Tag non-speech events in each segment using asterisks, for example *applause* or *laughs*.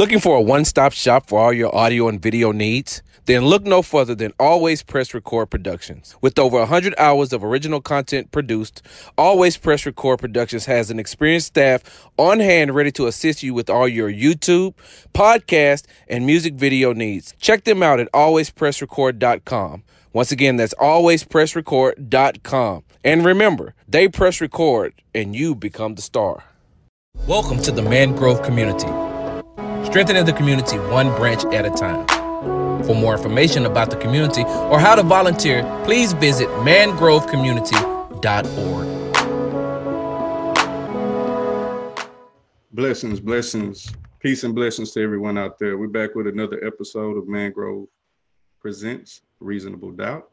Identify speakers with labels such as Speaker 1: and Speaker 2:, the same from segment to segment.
Speaker 1: Looking for a one stop shop for all your audio and video needs? Then look no further than Always Press Record Productions. With over 100 hours of original content produced, Always Press Record Productions has an experienced staff on hand ready to assist you with all your YouTube, podcast, and music video needs. Check them out at alwayspressrecord.com. Once again, that's alwayspressrecord.com. And remember, they press record and you become the star. Welcome to the Mangrove Community strengthening the community one branch at a time. For more information about the community or how to volunteer, please visit mangrovecommunity.org.
Speaker 2: Blessings, blessings, peace and blessings to everyone out there. We're back with another episode of Mangrove Presents Reasonable Doubt.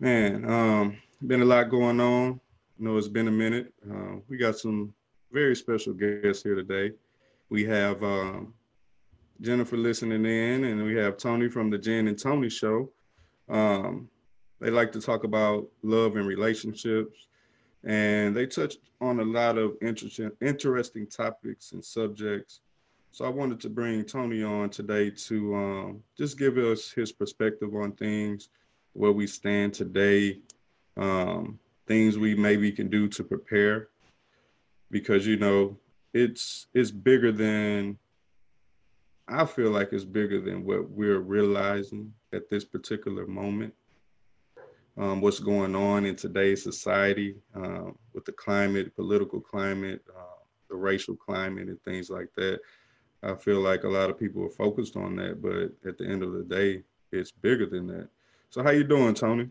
Speaker 2: Man, um, been a lot going on. I know it's been a minute. Uh, we got some very special guests here today we have um, Jennifer listening in, and we have Tony from the Jen and Tony Show. Um, they like to talk about love and relationships, and they touch on a lot of interesting, interesting topics and subjects. So I wanted to bring Tony on today to um, just give us his perspective on things, where we stand today, um, things we maybe can do to prepare, because you know it's it's bigger than I feel like it's bigger than what we're realizing at this particular moment. Um, what's going on in today's society uh, with the climate, political climate, uh, the racial climate, and things like that. I feel like a lot of people are focused on that, but at the end of the day, it's bigger than that. So, how you doing, Tony?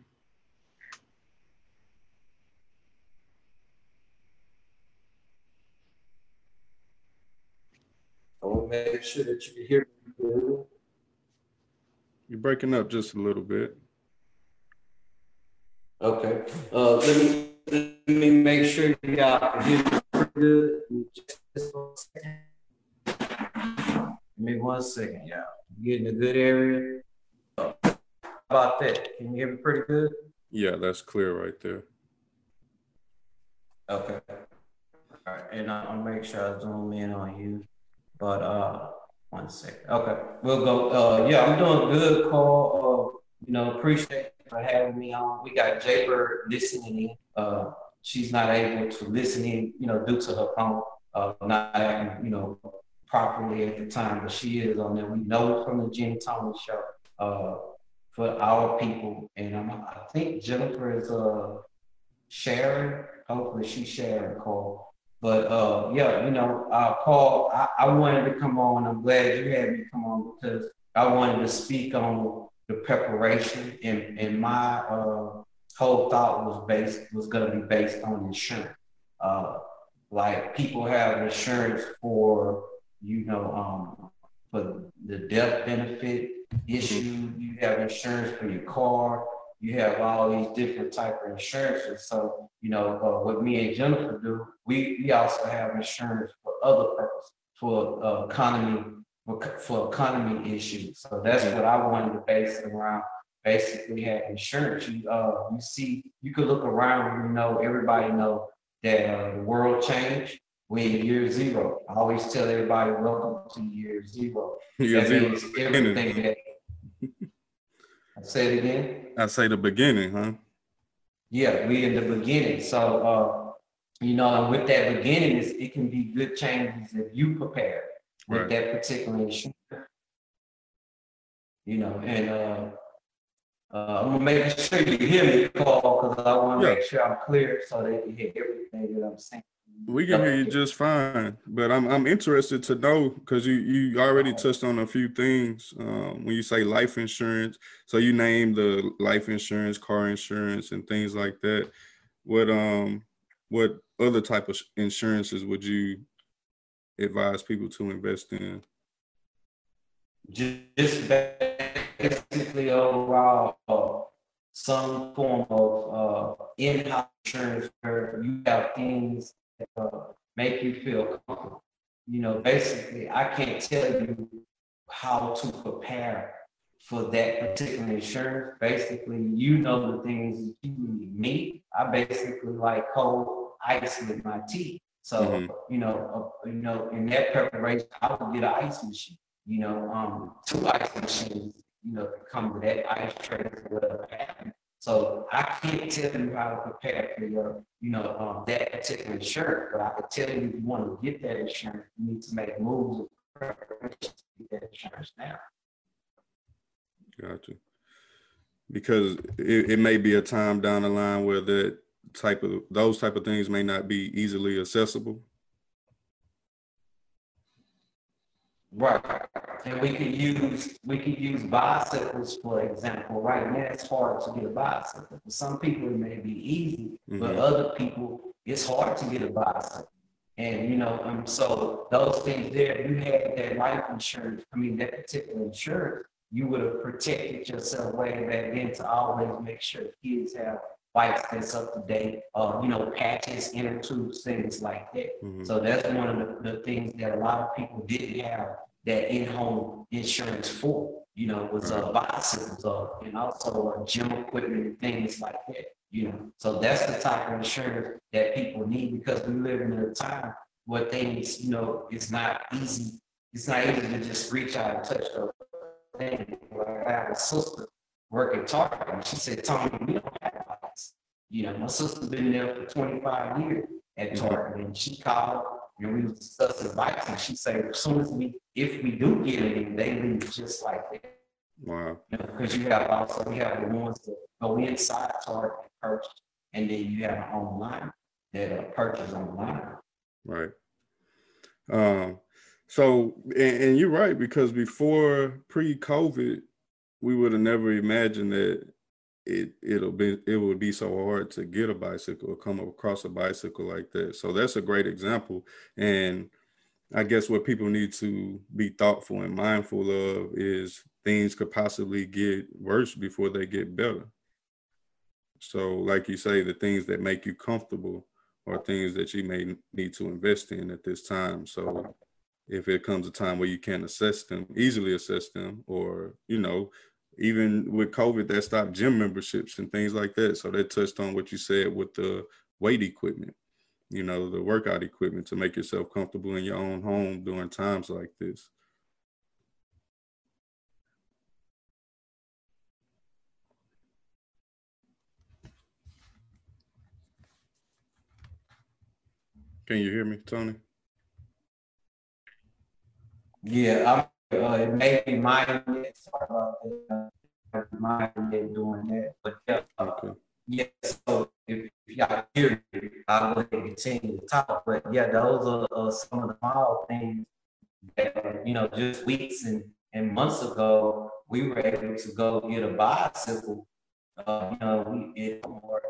Speaker 3: Make sure that you can hear me
Speaker 2: You're breaking up just a little bit.
Speaker 3: Okay. Uh, let me let me make sure you got hear me good. Just one second. Give me one second, y'all. Get in a good area. How about that? Can you hear me pretty good?
Speaker 2: Yeah, that's clear right there.
Speaker 3: Okay. All right, and I'll make sure I zoom in on you. But uh, one second. Okay, we'll go. Uh, yeah, I'm doing good, Cole. Uh, you know, appreciate for having me on. We got Jaybird listening in. Uh, she's not able to listen in, you know, due to her phone uh, not acting, you know, properly at the time, but she is on there. We know from the Jenny Thomas show uh, for our people, and I'm, I think Jennifer is uh, sharing. Hopefully, she's sharing Cole. But uh, yeah, you know, uh, Paul, I, I wanted to come on. I'm glad you had me come on because I wanted to speak on the preparation, and, and my uh, whole thought was based was going to be based on insurance. Uh, like people have insurance for you know um, for the death benefit issue. You have insurance for your car you have all these different type of insurances. So, you know, uh, what me and Jennifer do, we, we also have insurance for other purposes, for uh, economy, for economy issues. So that's what I wanted to base around. Basically, have insurance. You uh, you see, you could look around. You know, everybody know that uh, the world changed. We in year zero. I always tell everybody, welcome to year zero. Year that zero. means everything that Say it again.
Speaker 2: I say the beginning, huh?
Speaker 3: Yeah, we in the beginning. So, uh, you know, and with that beginning, it can be good changes if you prepare with right. that particular issue. You know, and uh, uh, I'm gonna make sure you hear me, Paul, because I want to yeah. make sure I'm clear so they can hear everything that I'm saying.
Speaker 2: We can hear you just fine, but I'm I'm interested to know because you you already touched on a few things um, when you say life insurance. So you name the life insurance, car insurance, and things like that. What um what other type of insurances would you advise people to invest in?
Speaker 3: Just basically overall, uh, some form of uh, in-house insurance where you have things uh, make you feel comfortable. You know, basically, I can't tell you how to prepare for that particular insurance. Basically, you know the things you need. Me, I basically like cold ice with my tea. So mm-hmm. you know, uh, you know, in that preparation, I would get an ice machine. You know, um, two ice machines. You know, come with that ice tray whatever happened. So I can't tell you how to prepare for your, you know, um, that particular insurance, but I can tell you if you want to get that insurance, you need to make moves to get that insurance now.
Speaker 2: Gotcha. Because it, it may be a time down the line where that type of those type of things may not be easily accessible.
Speaker 3: Right. And we could use we could use bicycles for example. Right now it's hard to get a bicycle. For some people it may be easy, mm-hmm. but other people it's hard to get a bicycle. And you know, um, so those things there, you had that life insurance, I mean that particular insurance, you would have protected yourself way back then to always make sure kids have bikes that's up to date, uh, you know, patches, inner tubes, things like that. Mm-hmm. So that's one of the, the, things that a lot of people didn't have that in-home insurance for, you know, was uh, bicycles uh, and also uh, gym equipment and things like that, you know. So that's the type of insurance that people need because we live in a time where things, you know, it's not easy. It's not easy to just reach out and touch those things. Like I have a sister working Target, and she said, Tony, we don't have you know, my sister's been there for 25 years at. Target, and she called and we was discussing bikes, and she said, as soon as we, if we do get it, they leave just like that.
Speaker 2: Wow.
Speaker 3: Because you, know, you have also you have the ones that go inside Target and purchase, and then you have an online that uh, purchase online.
Speaker 2: Right. Um. So, and, and you're right because before pre-COVID, we would have never imagined that it it'll be it would be so hard to get a bicycle or come across a bicycle like that. So that's a great example. And I guess what people need to be thoughtful and mindful of is things could possibly get worse before they get better. So, like you say, the things that make you comfortable are things that you may need to invest in at this time. So, if it comes a time where you can't assess them, easily assess them, or you know, even with COVID, that stopped gym memberships and things like that. So that touched on what you said with the weight equipment, you know, the workout equipment to make yourself comfortable in your own home during times like this. Can you hear me, Tony?
Speaker 3: Yeah, uh, it may be my sorry about that. Uh, my doing that, but yeah, uh, yeah. So if, if y'all hear me, I'll go ahead and continue to talk. But yeah, those are uh, some of the small things that you know, just weeks and, and months ago, we were able to go get a bicycle. Uh, you know, we did more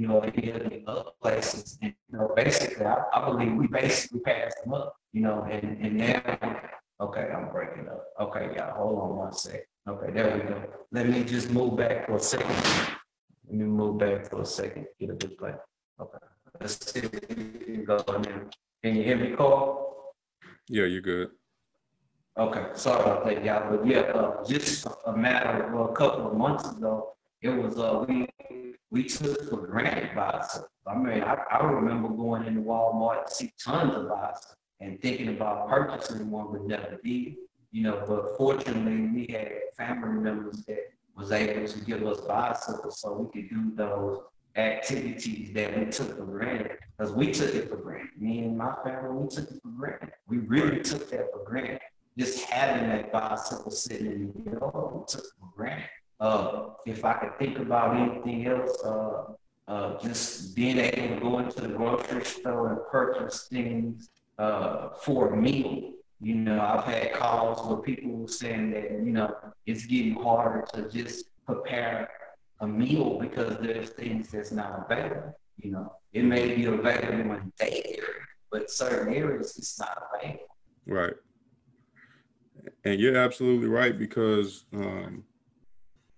Speaker 3: you know, any of the other places. And, you know, basically, I, I, believe we basically passed them up, you know, and, and now Okay, I'm breaking up. Okay, y'all, hold on one sec. Okay, there we go. Let me just move back for a second. Let me move back for a second. Get a good play. Okay, let's see if we can go now. Can you hear me, Carl?
Speaker 2: Yeah, you're good.
Speaker 3: Okay, sorry about that, y'all. But yeah, uh, just a matter of a couple of months ago, it was uh we we took for granted bicycles. I mean, I, I remember going into Walmart to see tons of bicycles and thinking about purchasing one would never be, you know, but fortunately we had family members that was able to give us bicycles so we could do those activities that we took for granted because we took it for granted. Me and my family, we took it for granted. We really took that for granted. Just having that bicycle sitting in the yard, we took for granted. Uh, if I could think about anything else, uh, uh, just being able to go into the grocery store and purchase things uh, for a meal. You know, I've had calls where people saying that, you know, it's getting harder to just prepare a meal because there's things that's not available. You know, it may be available in day area, but certain areas it's not available.
Speaker 2: Right. And you're absolutely right because, um,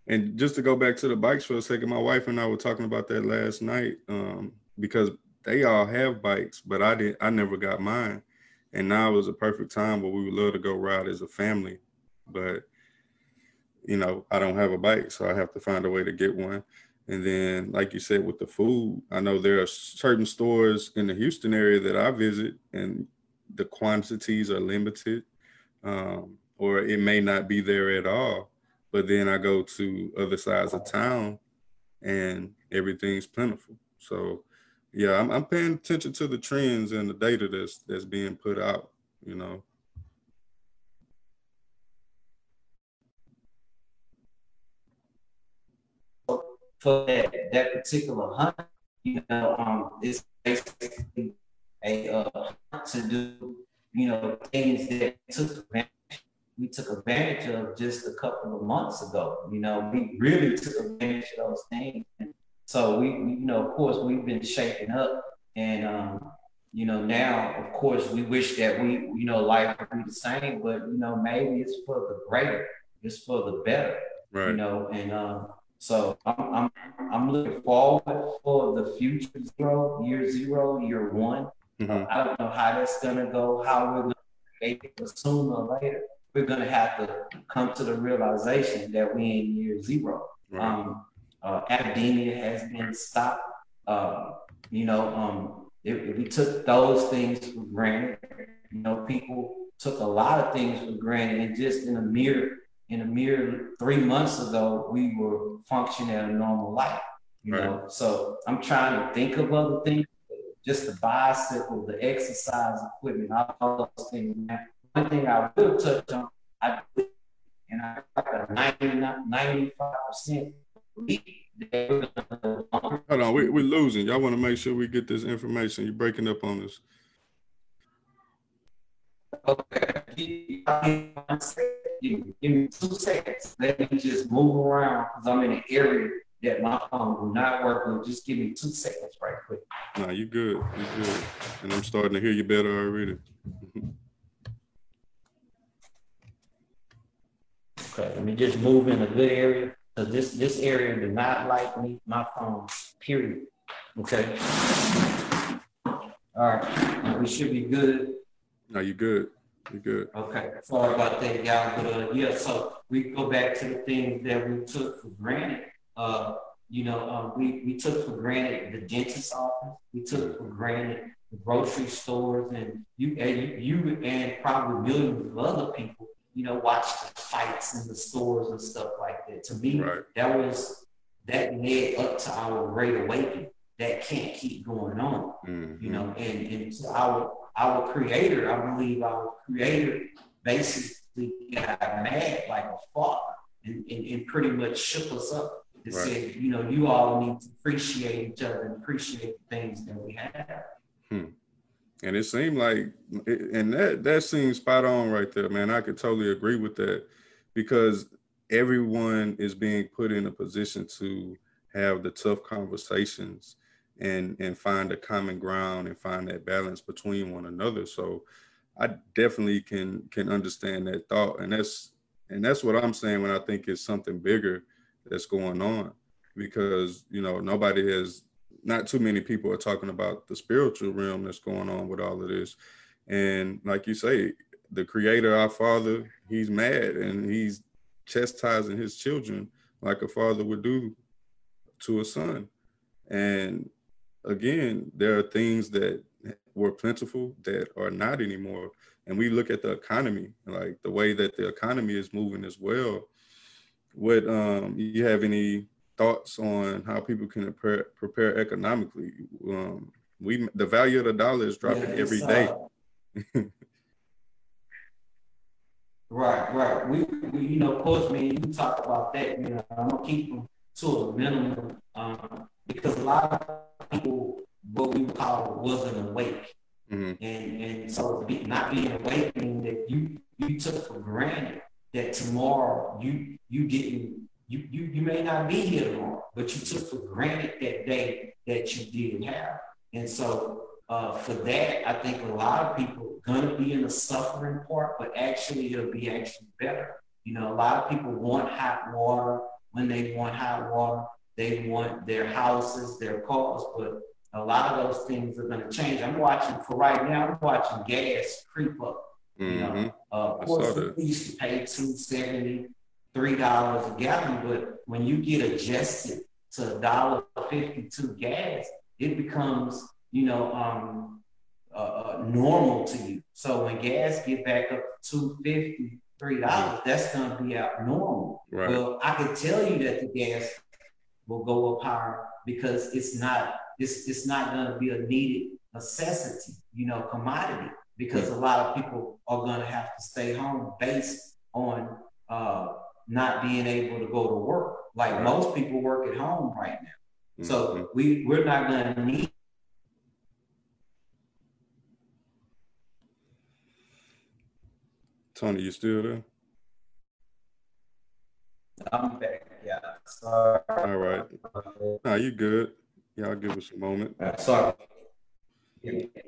Speaker 2: and just to go back to the bikes for a second, my wife and I were talking about that last night um, because they all have bikes, but I didn't. I never got mine, and now is a perfect time where we would love to go ride as a family, but you know I don't have a bike, so I have to find a way to get one. And then, like you said, with the food, I know there are certain stores in the Houston area that I visit, and the quantities are limited, um, or it may not be there at all. But then I go to other sides of town, and everything's plentiful. So, yeah, I'm, I'm paying attention to the trends and the data that's that's being put out. You know.
Speaker 3: for that, that particular hunt, you know, um, it's basically a uh, hunt to do, you know, things that took we took advantage of just a couple of months ago. You know, we really took advantage of those things. So we, we you know, of course, we've been shaken up, and um, you know, now, of course, we wish that we, you know, life would be the same, but you know, maybe it's for the greater, it's for the better, right. you know, and um so I'm, I'm, I'm looking forward for the future zero, year zero, year one. Mm-hmm. Uh, I don't know how that's gonna go, how we're gonna make it, but sooner or later we're gonna have to come to the realization that we're in year zero. Right. Um, uh, academia has been stopped. Uh, you know, um, we took those things for granted, you know, people took a lot of things for granted, and just in a mere in a mere three months ago, we were functioning at a normal life. You right. know, so I'm trying to think of other things, just the bicycle, the exercise equipment, all those things. One thing I will touch on, I and I got a 95 percent.
Speaker 2: Hold on, we, we're losing. Y'all want to make sure we get this information. You're breaking up on us.
Speaker 3: Okay. Give me two seconds. Let me just move around because I'm in an area that my phone will not work with. Just give me two seconds right quick.
Speaker 2: No, you good. You good. And I'm starting to hear you better already.
Speaker 3: okay, let me just move in a good area. Because this this area did not like me, my phone, period. Okay. All right. We should be good.
Speaker 2: No, you're good. You're good.
Speaker 3: Okay. Sorry about that, y'all. But uh, yeah, so we go back to the things that we took for granted. Uh, you know, um, we, we took for granted the dentist office. We took for granted the grocery stores, and you and you, you and probably millions of other people, you know, watch the fights in the stores and stuff like that. To me, right. that was that led up to our great awakening. That can't keep going on, mm-hmm. you know, and and to our our creator, I believe our creator basically got mad like a father and, and, and pretty much shook us up and right. said, you know, you all need to appreciate each other and appreciate the things that we have.
Speaker 2: Hmm. And it seemed like, and that that seems spot on right there, man. I could totally agree with that because everyone is being put in a position to have the tough conversations and and find a common ground and find that balance between one another so i definitely can can understand that thought and that's and that's what i'm saying when i think it's something bigger that's going on because you know nobody has not too many people are talking about the spiritual realm that's going on with all of this and like you say the creator our father he's mad and he's chastising his children like a father would do to a son and again, there are things that were plentiful that are not anymore. And we look at the economy, like the way that the economy is moving as well. What um, you have any thoughts on how people can prepare, prepare economically? Um, we the value of the dollar is dropping yeah, every day. Uh,
Speaker 3: right, right. We, we, you know, of course, man, you talk about that. You know, I'm gonna keep them to a minimum um, because a lot of people what we call wasn't awake. Mm-hmm. And and so be, not being awake means that you you took for granted that tomorrow you you didn't you you you may not be here tomorrow, but you took for granted that day that you didn't have. And so uh, for that, I think a lot of people are gonna be in the suffering part, but actually it'll be actually better. You know, a lot of people want hot water when they want hot water. They want their houses, their cars, but a lot of those things are going to change. I'm watching for right now. I'm watching gas creep up. You know, mm-hmm. uh, of course, we used to pay two seventy, three dollars a gallon, but when you get adjusted to a dollar fifty two gas, it becomes you know um, uh, uh, normal to you. So when gas get back up to two fifty, three dollars, that's gonna be abnormal. Right. Well, I can tell you that the gas will go up higher because it's not it's it's not gonna be a needed necessity, you know, commodity. Because a lot of people are gonna have to stay home based on uh, not being able to go to work. Like right. most people work at home right now. Mm-hmm. So we we're not gonna need
Speaker 2: Tony, you still there?
Speaker 3: I'm back. Yeah. Sorry.
Speaker 2: All right. Nah, you good. Y'all give us a moment.
Speaker 3: Uh, sorry.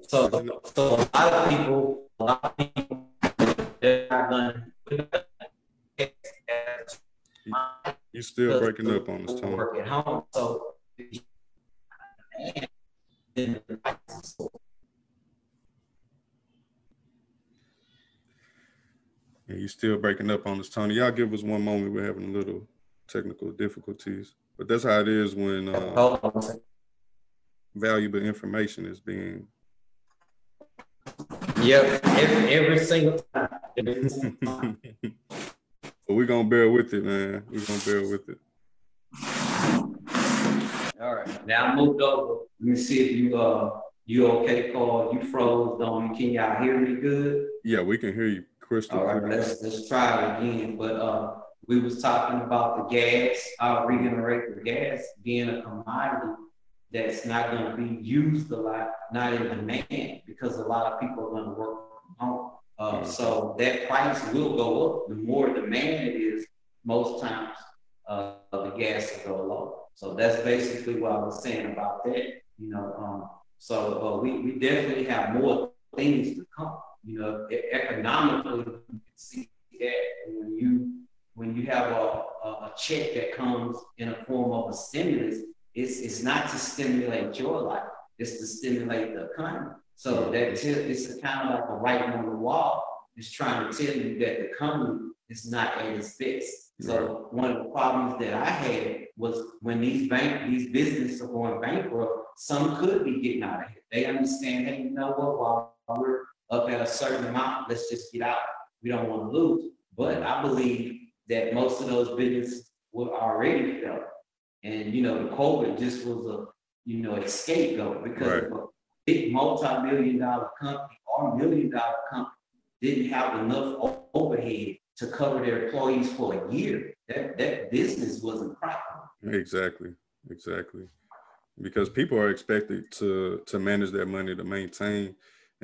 Speaker 3: So, so a lot of people, a lot of people, they're not going
Speaker 2: you still breaking up on this
Speaker 3: time. Work at home, so
Speaker 2: Yeah, you still breaking up on us, Tony. Y'all give us one moment. We're having a little technical difficulties, but that's how it is when uh, valuable information is being.
Speaker 3: Yep, every, every single
Speaker 2: time. *laughs* but we're gonna bear with it, man. We're gonna bear with it.
Speaker 3: All right, now I moved over. Let me see if you uh you okay, Paul? You froze on. Can y'all hear me good?
Speaker 2: Yeah, we can hear you crystal
Speaker 3: All right, let's let's try it again. But uh, we was talking about the gas. I'll reiterate the gas being a commodity that's not going to be used a lot, not in demand, because a lot of people are going to work from home. Uh. So that price will go up. The more demand it is, most times uh, the gas will go low. So that's basically what I was saying about that. You know, um, so uh, we, we definitely have more things to come. You know, economically, you can see that when you when you have a, a, a check that comes in a form of a stimulus, it's it's not to stimulate your life, it's to stimulate the economy. So that t- it's kind of like a writing on the wall. It's trying to tell you that the economy is not at its best. So one of the problems that I had was when these bank these businesses are going bankrupt, some could be getting out of here. They understand, hey, you know what, while we're up at a certain amount, let's just get out. We don't want to lose. But I believe that most of those businesses were already felt. And you know, the COVID just was a you know a scapegoat because right. a big multi-million dollar company or million dollar company didn't have enough overhead to cover their employees for a year. That that business wasn't profitable.
Speaker 2: Exactly. Exactly. Because people are expected to to manage their money to maintain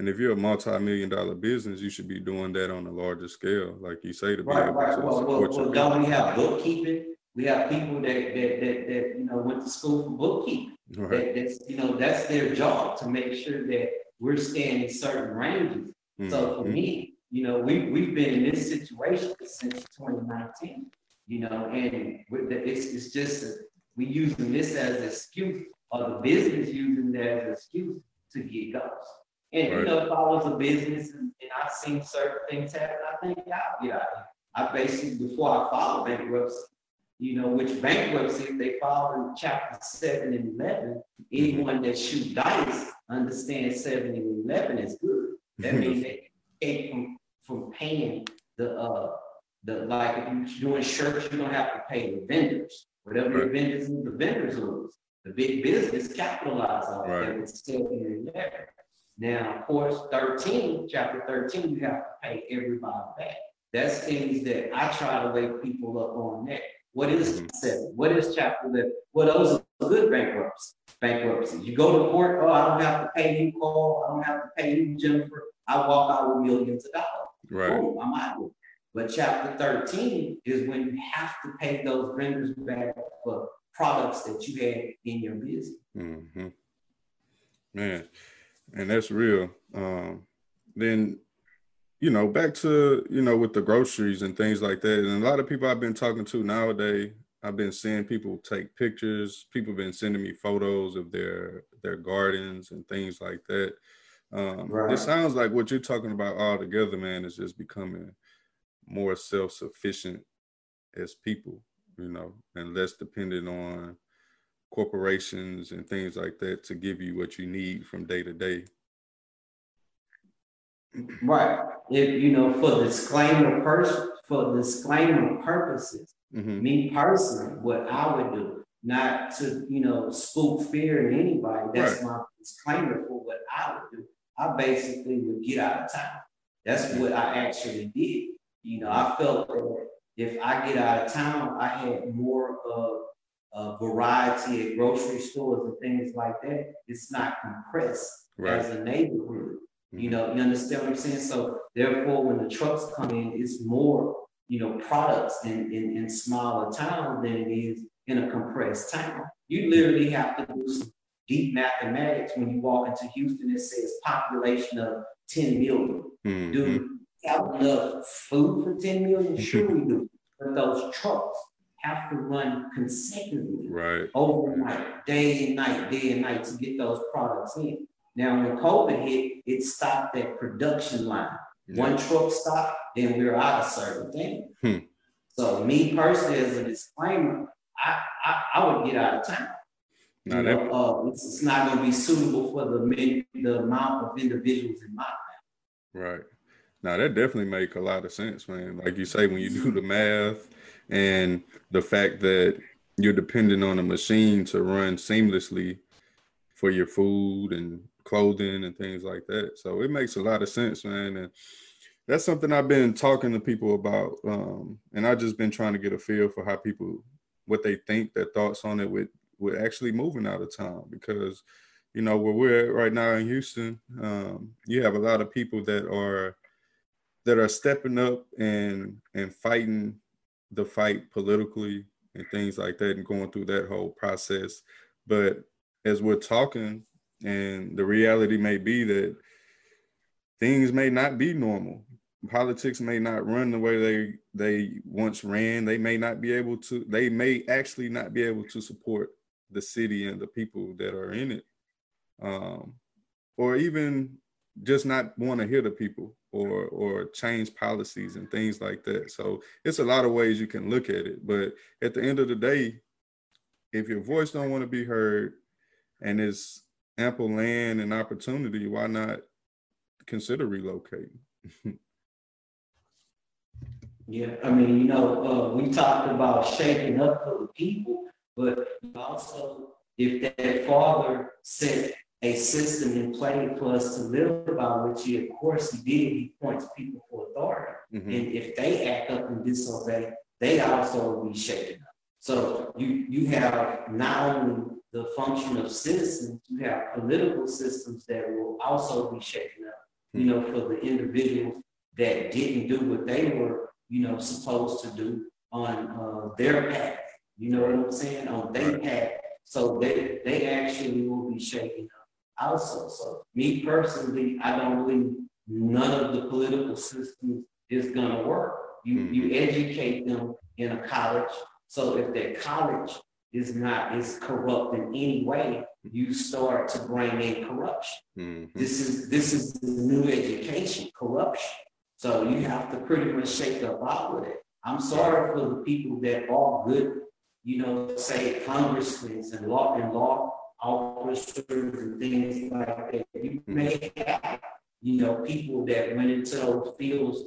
Speaker 2: and if you're a multi-million dollar business, you should be doing that on a larger scale, like you say, to be
Speaker 3: right,
Speaker 2: able
Speaker 3: right.
Speaker 2: to
Speaker 3: well, support well, well, don't we have bookkeeping? We have people that that, that that you know went to school for bookkeeping. Right. That, that's you know that's their job to make sure that we're staying in certain ranges. Mm-hmm. So for me, you know, we we've been in this situation since 2019. You know, and it's it's just a, we using this as an excuse, or the business using that as an excuse to get goals. And right. you know, if I was a business and, and I've seen certain things happen, I think yeah, I'll get out of here. I basically before I filed bankruptcy, you know, which bankruptcy, they filed in chapter seven and eleven, anyone that shoot dice understands seven and eleven is good. That means they came from, from paying the uh the like if you're doing shirts, you're gonna have to pay the vendors. Whatever right. the vendors the vendors lose. The big business capitalize on right. that with seven and eleven. Now, of course, 13, chapter 13, you have to pay everybody back. That's things that I try to wake people up on that. What is mm-hmm. seven? What is chapter 11? Well, those are good bankruptcies. Bankruptcies. You go to court, oh, I don't have to pay you, Paul. I don't have to pay you, Jennifer. I walk out with millions of dollars.
Speaker 2: Right. Boom,
Speaker 3: I'm out But chapter 13 is when you have to pay those vendors back for products that you had in your business.
Speaker 2: Mm-hmm. Man, and that's real. Um, then, you know, back to you know with the groceries and things like that, and a lot of people I've been talking to nowadays, I've been seeing people take pictures. People have been sending me photos of their their gardens and things like that. Um, right. It sounds like what you're talking about all together, man, is just becoming more self sufficient as people, you know, and less dependent on corporations and things like that to give you what you need from day to day.
Speaker 3: Right. If you know, for disclaimer pers- for disclaimer purposes, mm-hmm. me personally, what I would do, not to you know spook fear in anybody. That's right. my disclaimer for what I would do. I basically would get out of town. That's what I actually did. You know, I felt that if I get out of town, I had more of a variety at grocery stores and things like that. It's not compressed right. as a neighborhood. You mm-hmm. know, you understand what I'm saying? So therefore, when the trucks come in, it's more, you know, products in, in, in smaller towns than it is in a compressed town. You literally have to do some deep mathematics when you walk into Houston. It says population of 10 million. Mm-hmm. Do have enough food for 10 million? *laughs* Sure we do. But those trucks have to run consecutively,
Speaker 2: right,
Speaker 3: overnight, day and night, day and night to get those products in. Now, when COVID hit, it stopped that production line. Yeah. One truck stopped, then we are out of certain things. Hmm. So, me personally, as a disclaimer, I, I, I would get out of town. You know, uh, it's, it's, not going to be suitable for the many, the amount of individuals in my
Speaker 2: family. Right. Now that definitely make a lot of sense, man. Like you say, when you do the math and the fact that you're dependent on a machine to run seamlessly for your food and clothing and things like that. So it makes a lot of sense, man. And that's something I've been talking to people about. Um, and I've just been trying to get a feel for how people what they think, their thoughts on it with with actually moving out of town because you know where we're at right now in Houston, um, you have a lot of people that are that are stepping up and and fighting the fight politically and things like that and going through that whole process. But as we're talking, and the reality may be that things may not be normal. Politics may not run the way they they once ran. They may not be able to. They may actually not be able to support the city and the people that are in it, um, or even just not want to hear the people or or change policies and things like that. So it's a lot of ways you can look at it. But at the end of the day, if your voice don't want to be heard and it's ample land and opportunity, why not consider relocating? *laughs*
Speaker 3: yeah, I mean, you know, uh, we talked about shaking up for the people, but also if that father set a system in place for us to live by, which he, of course, he did. He points people for authority. Mm-hmm. And if they act up and disobey, they also will be shaken up. So you you have not only the function of citizens, you have political systems that will also be shaken up. You know, for the individuals that didn't do what they were, you know, supposed to do on uh, their path. You know what I'm saying? On their path. So they they actually will be shaken up also. So me personally, I don't believe none of the political systems is gonna work. You mm-hmm. you educate them in a college. So if that college is not is corrupt in any way, you start to bring in corruption. Mm-hmm. This is this is the new education, corruption. So you have to pretty much shake up all with it. I'm sorry for the people that are good, you know, say congressmen and law and law officers and things like that. You may have, you know, people that went into those fields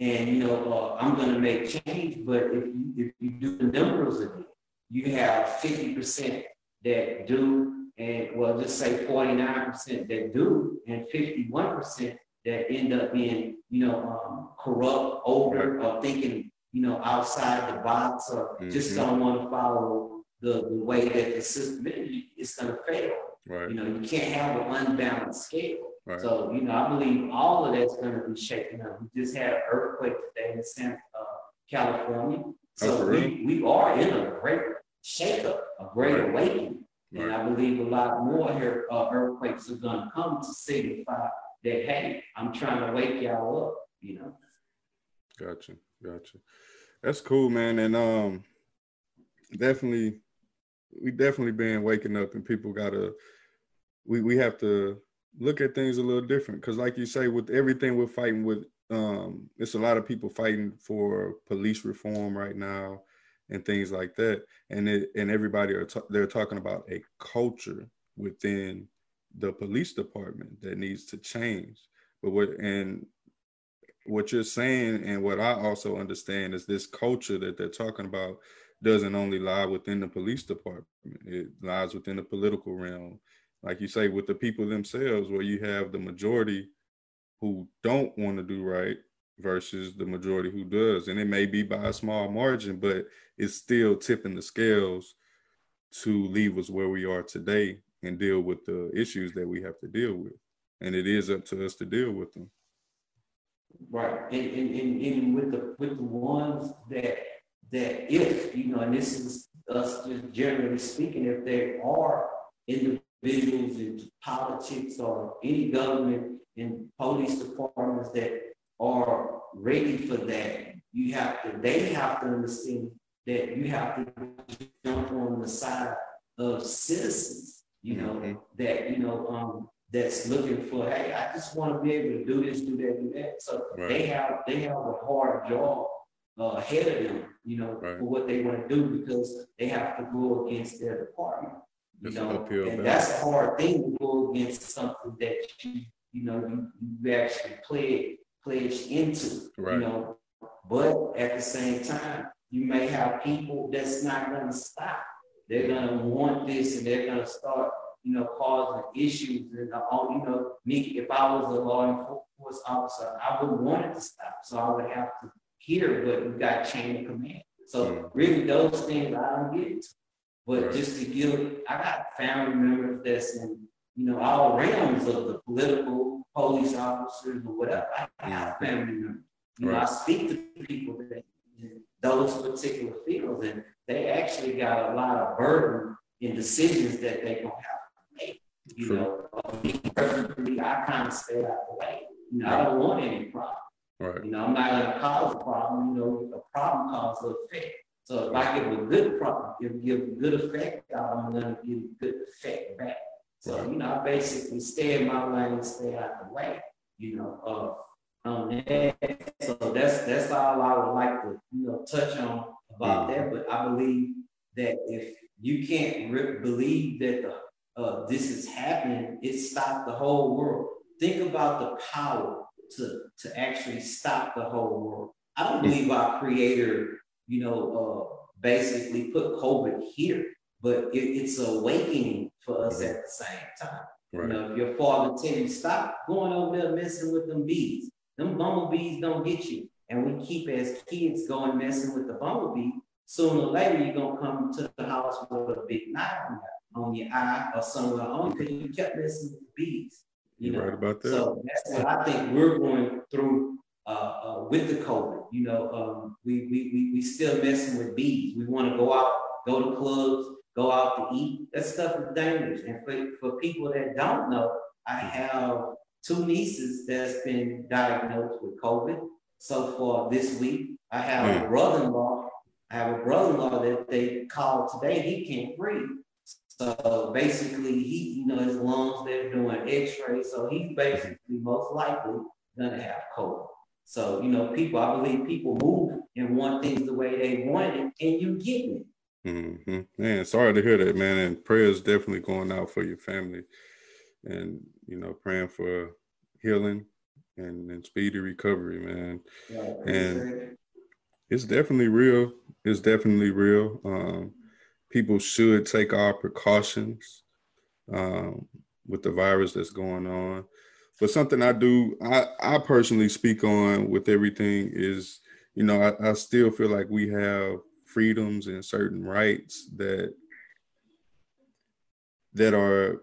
Speaker 3: and, you know, uh, I'm going to make change. But if you, if you do the numbers of it, you have 50% that do, and well, just say 49% that do, and 51% that end up being, you know, um, corrupt, older, or thinking, you know, outside the box, or mm-hmm. just don't want to follow the, the way that the system is, it's going to fail. Right. You know, you can't have an unbalanced scale. Right. So, you know, I believe all of that's going to be shaken up. We just had an earthquake today in San, uh, California. So oh, we, we are in a great shakeup, a great right. awakening. And I believe a lot more here, uh, earthquakes are going to come to signify that, hey, I'm trying to wake y'all up, you know.
Speaker 2: Gotcha. Gotcha. That's cool, man. And um, definitely we definitely been waking up and people gotta we we have to look at things a little different because like you say with everything we're fighting with um it's a lot of people fighting for police reform right now and things like that. And it and everybody are t- they're talking about a culture within the police department that needs to change. But what and what you're saying and what I also understand is this culture that they're talking about doesn't only lie within the police department. It lies within the political realm. Like you say, with the people themselves, where you have the majority who don't want to do right versus the majority who does. And it may be by a small margin, but it's still tipping the scales to leave us where we are today and deal with the issues that we have to deal with. And it is up to us to deal with them.
Speaker 3: Right. And, and, and, with the with the ones that that if, you know, and this is us just generally speaking, if there are individuals in politics or any government and police departments that are ready for that, you have to, they have to understand that you have to jump on the side of citizens, you know, mm-hmm. that, you know, um, that's looking for, hey, I just want to be able to do this, do that, do that. So right. they have they have a hard job uh, ahead of them, you know, right. for what they want to do because they have to go against their department. You know, and that's a hard thing to go against something that you, you know, you, you actually played pledged into. Right. You know, but at the same time, you may have people that's not going to stop. They're going to want this, and they're going to start, you know, causing issues. And all, you know, me, if I was a law enforcement officer, I wouldn't want it to stop. So I would have to hear, but you got chain of command. So mm. really, those things I don't get into. But right. just to give, I got family members that's in, you know, all realms of the political, police officers or whatever. I have family members. You right. know, I speak to people that in those particular fields, and they actually got a lot of burden in decisions that they don't have to make. You True. know, me personally, I kind of stay out of the way. You know, right. I don't want any problem. Right. You know, I'm not going to cause a problem. You know, a problem causes effect. So if I give a good problem, give, give a good effect I'm going to give a good effect back. So, you know, I basically stay in my lane, stay out the way, you know. Uh, um, so that's that's all I would like to, you know, touch on about that. But I believe that if you can't re- believe that the, uh, this is happening, it stopped the whole world. Think about the power to, to actually stop the whole world. I don't believe our creator, you know, uh, basically put COVID here, but it, it's awakening for us at the same time. Right. You know, if your father tell you stop going over there messing with them bees, them bumblebees don't get you. And we keep as kids going messing with the bumblebee. Sooner or later, you're gonna come to the house with a big knife on your eye or somewhere on because you kept messing with the bees.
Speaker 2: You know, right about that.
Speaker 3: So that's what I think we're going through uh, uh, with the COVID. You know, um, we, we, we, we still messing with bees. We want to go out, go to clubs, go out to eat. That stuff is dangerous. And for, for people that don't know, I have two nieces that's been diagnosed with COVID so far this week. I have mm. a hmm. brother-in-law. I have a brother-in-law that they called today. He can't breathe. So basically, he, you know, his lungs, they're doing x-rays. So he's basically most likely gonna have COVID. So, you know, people, I believe people move and want things the way they want it, and you get it.
Speaker 2: Mm-hmm. Man, sorry to hear that, man. And prayers definitely going out for your family, and you know, praying for healing and, and speedy recovery, man. Yeah, and it's definitely real. It's definitely real. Um, people should take our precautions um, with the virus that's going on. But something I do, I, I personally speak on with everything is, you know, I, I still feel like we have freedoms and certain rights that that are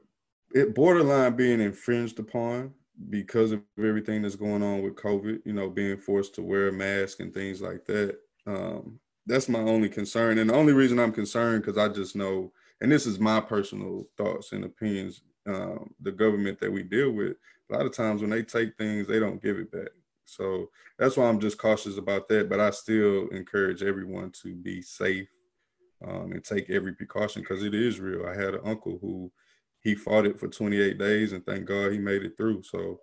Speaker 2: it borderline being infringed upon because of everything that's going on with COVID, you know, being forced to wear a mask and things like that. Um, that's my only concern. And the only reason I'm concerned because I just know, and this is my personal thoughts and opinions, um, the government that we deal with, a lot of times when they take things, they don't give it back. So that's why I'm just cautious about that. But I still encourage everyone to be safe um, and take every precaution because it is real. I had an uncle who he fought it for 28 days and thank God he made it through. So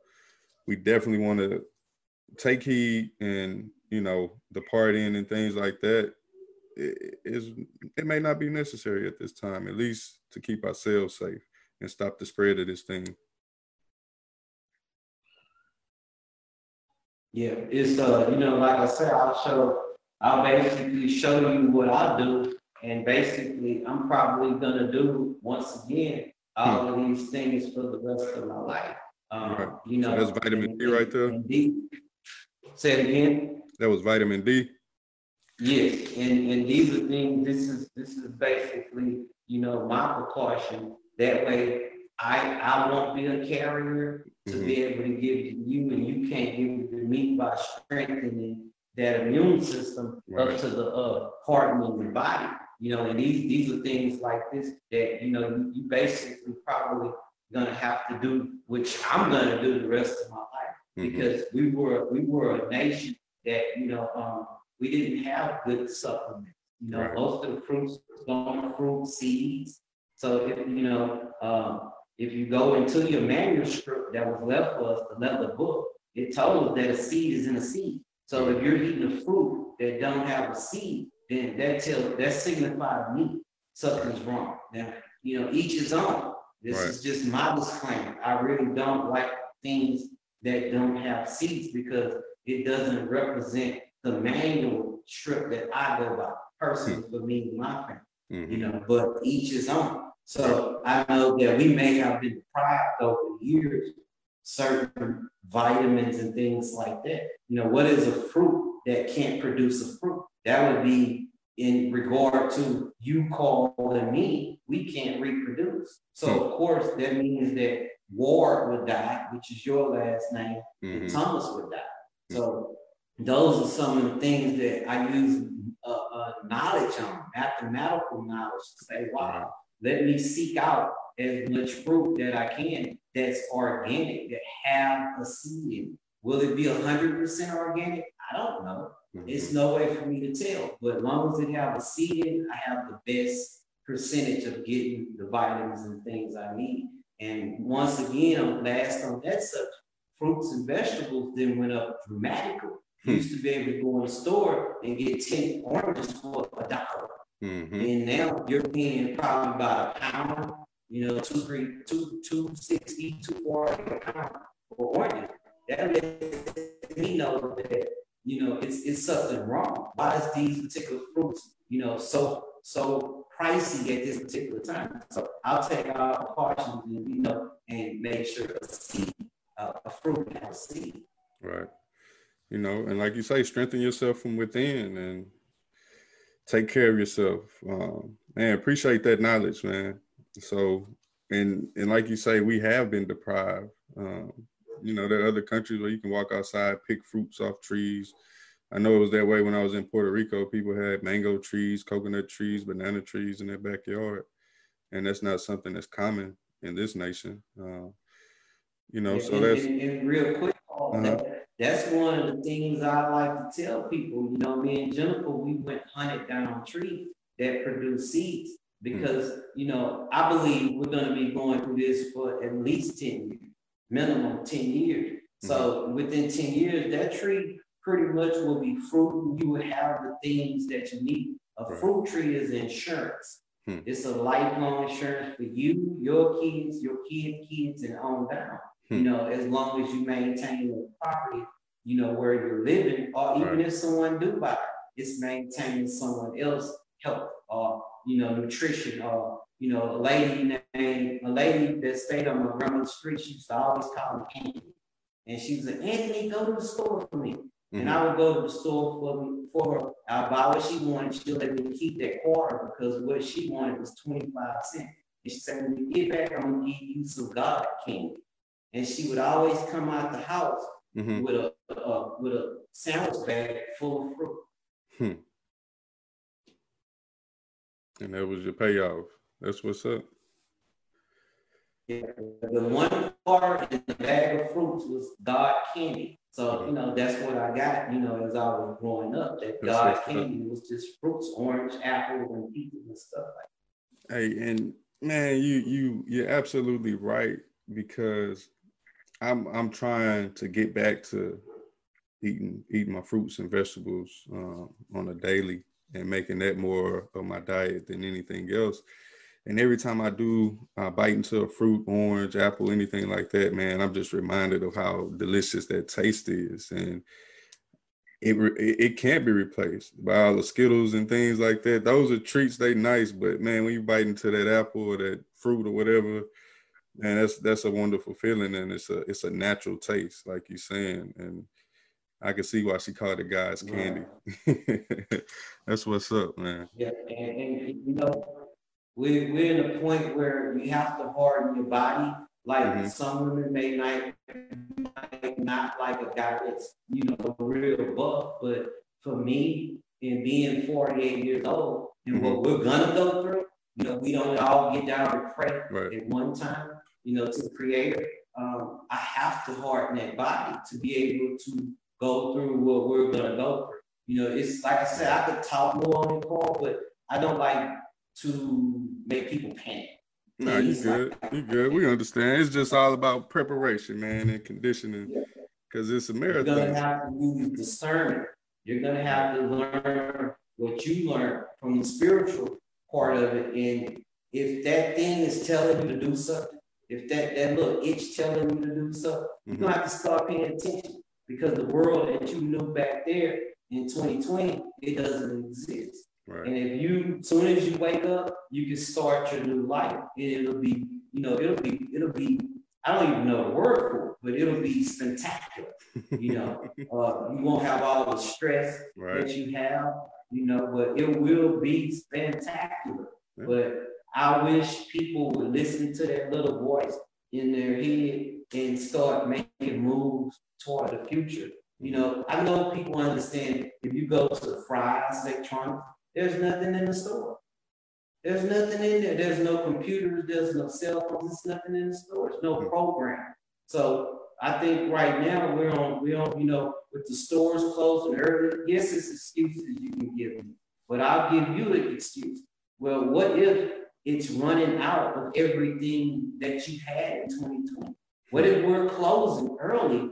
Speaker 2: we definitely want to take heed and you know, the partying and things like that. it, is it may not be necessary at this time, at least to keep ourselves safe and stop the spread of this thing.
Speaker 3: Yeah, it's uh, you know, like I said, I'll show, I'll basically show you what I do, and basically, I'm probably gonna do once again all of these things for the rest of my life. Um, right. You know,
Speaker 2: so that's vitamin and, D right there.
Speaker 3: D. Say it again.
Speaker 2: That was vitamin D.
Speaker 3: Yes, and and these are things. This is this is basically you know my precaution. That way, I I won't be a carrier to mm-hmm. be able to give to you, and you can't give it to me by strengthening that immune system right. up to the uh, part of the body. You know, and these these are things like this that you know you, basically probably gonna have to do, which I'm gonna do the rest of my life mm-hmm. because we were we were a nation that you know um, we didn't have good supplements. You know, right. most of the fruits, stone fruit, seeds. So if you know, um, if you go into your manuscript that was left for us, the leather book, it told us that a seed is in a seed. So if you're eating a fruit that don't have a seed, then that tells that signifies me something's wrong. Now, you know, each is own. This right. is just my disclaimer. I really don't like things that don't have seeds because it doesn't represent the manual strip that I go by personally for me and my family. Mm-hmm. You know, but each is own. So I know that we may have been deprived over the years certain vitamins and things like that. You know, what is a fruit that can't produce a fruit? That would be in regard to you calling me, we can't reproduce. So of hmm. course that means that Ward would die, which is your last name, mm-hmm. and Thomas would die. Hmm. So those are some of the things that I use uh, uh, knowledge on, mathematical knowledge to say, wow, let me seek out as much fruit that I can that's organic, that have a seed in it. Will it be 100% organic? I don't know. Mm-hmm. It's no way for me to tell. But as long as it have a seed in it, I have the best percentage of getting the vitamins and things I need. And once again, I'm last on that subject. Fruits and vegetables then went up dramatically. Hmm. Used to be able to go in the store and get 10 oranges for a dollar. Mm-hmm. And now you're paying probably about a pound, you know, two, three, two, two sixty, two forty a pound for oranges. That lets me know that you know it's it's something wrong. Why is these particular fruits, you know, so so pricey at this particular time? So I'll take our precautions and you know and make sure a seed, uh, a fruit a seed.
Speaker 2: Right. You know, and like you say, strengthen yourself from within and take care of yourself. Um, man, appreciate that knowledge, man. So, and and like you say, we have been deprived. Um, you know, there are other countries where you can walk outside, pick fruits off trees. I know it was that way when I was in Puerto Rico. People had mango trees, coconut trees, banana trees in their backyard, and that's not something that's common in this nation. Uh, you know,
Speaker 3: and,
Speaker 2: so that's
Speaker 3: and, and real quick. Uh-huh that's one of the things I like to tell people. You know, me and Jennifer, we went hunted down trees that produce seeds because, mm. you know, I believe we're going to be going through this for at least 10 years, minimum 10 years. Mm. So within 10 years, that tree pretty much will be fruit. You will have the things that you need. A right. fruit tree is insurance. Hmm. It's a lifelong insurance for you, your kids, your kids' kids, and on down. Hmm. You know, as long as you maintain the property, you know, where you're living, or even right. if someone do buy it, it's maintaining someone else health or you know nutrition or you know a lady named a lady that stayed on my grandma's street. She used to always call me Anthony, and she was like, Anthony, go to the store for me. Mm-hmm. And I would go to the store for me for her. I'll buy what she wanted. She'll let me keep that quarter because what she wanted was 25 cents. And she said, when you get back, I'm gonna give you some God candy and she would always come out the house mm-hmm. with a, a, with a sandwich bag full of fruit. Hmm.
Speaker 2: And that was your payoff. That's what's up.
Speaker 3: Yeah, the one part in the bag of fruits was God candy. So, you know, that's what I got, you know, as I was growing up. That that's God candy was just fruits, orange, apple, and peaches and stuff like
Speaker 2: that. Hey, and man, you you you're absolutely right because I'm I'm trying to get back to eating eating my fruits and vegetables uh, on a daily and making that more of my diet than anything else. And every time I do uh, bite into a fruit, orange, apple, anything like that, man, I'm just reminded of how delicious that taste is. And it, it can't be replaced by all the Skittles and things like that. Those are treats, they nice, but man, when you bite into that apple or that fruit or whatever, man, that's that's a wonderful feeling, and it's a it's a natural taste, like you're saying, and I can see why she called it God's candy. *laughs* that's what's up, man.
Speaker 3: Yeah, and, and you know, we we're in a point where you have to harden your body. Like mm-hmm. some women may not not like a guy that's you know real buff, but for me, in being 48 years old and mm-hmm. what we're gonna go through, you know, we don't all get down to pray right. at one time, you know, to the creator. Um, I have to harden that body to be able to go through what we're gonna go through. You know, it's like I said, I could talk more on the call, but I don't like to make people panic.
Speaker 2: No, you good. You good. We understand. It's just all about preparation, man, and conditioning. Because it's a marathon.
Speaker 3: You're gonna have to use discernment. You're gonna have to learn what you learned from the spiritual part of it. And if that thing is telling you to do something, if that, that little itch telling you to do something, mm-hmm. you're gonna have to start paying attention because the world that you knew back there in 2020, it doesn't exist. Right. And if you, soon as you wake up, you can start your new life. And it'll be, you know, it'll be, it'll be, I don't even know the word for it, but it'll be spectacular. you know, *laughs* uh, you won't have all the stress right. that you have, you know, but it will be spectacular. Yeah. But I wish people would listen to that little voice in their head and start making moves toward the future. You know, I know people understand if you go to Fry's Electronics, there's nothing in the store. There's nothing in there. There's no computers. There's no cell phones. There's nothing in the store. There's no program. So I think right now we're on, we're on, you know, with the stores closed and early, yes, it's excuses you can give me, but I'll give you an excuse. Well, what if it's running out of everything that you had in 2020? What if we're closing early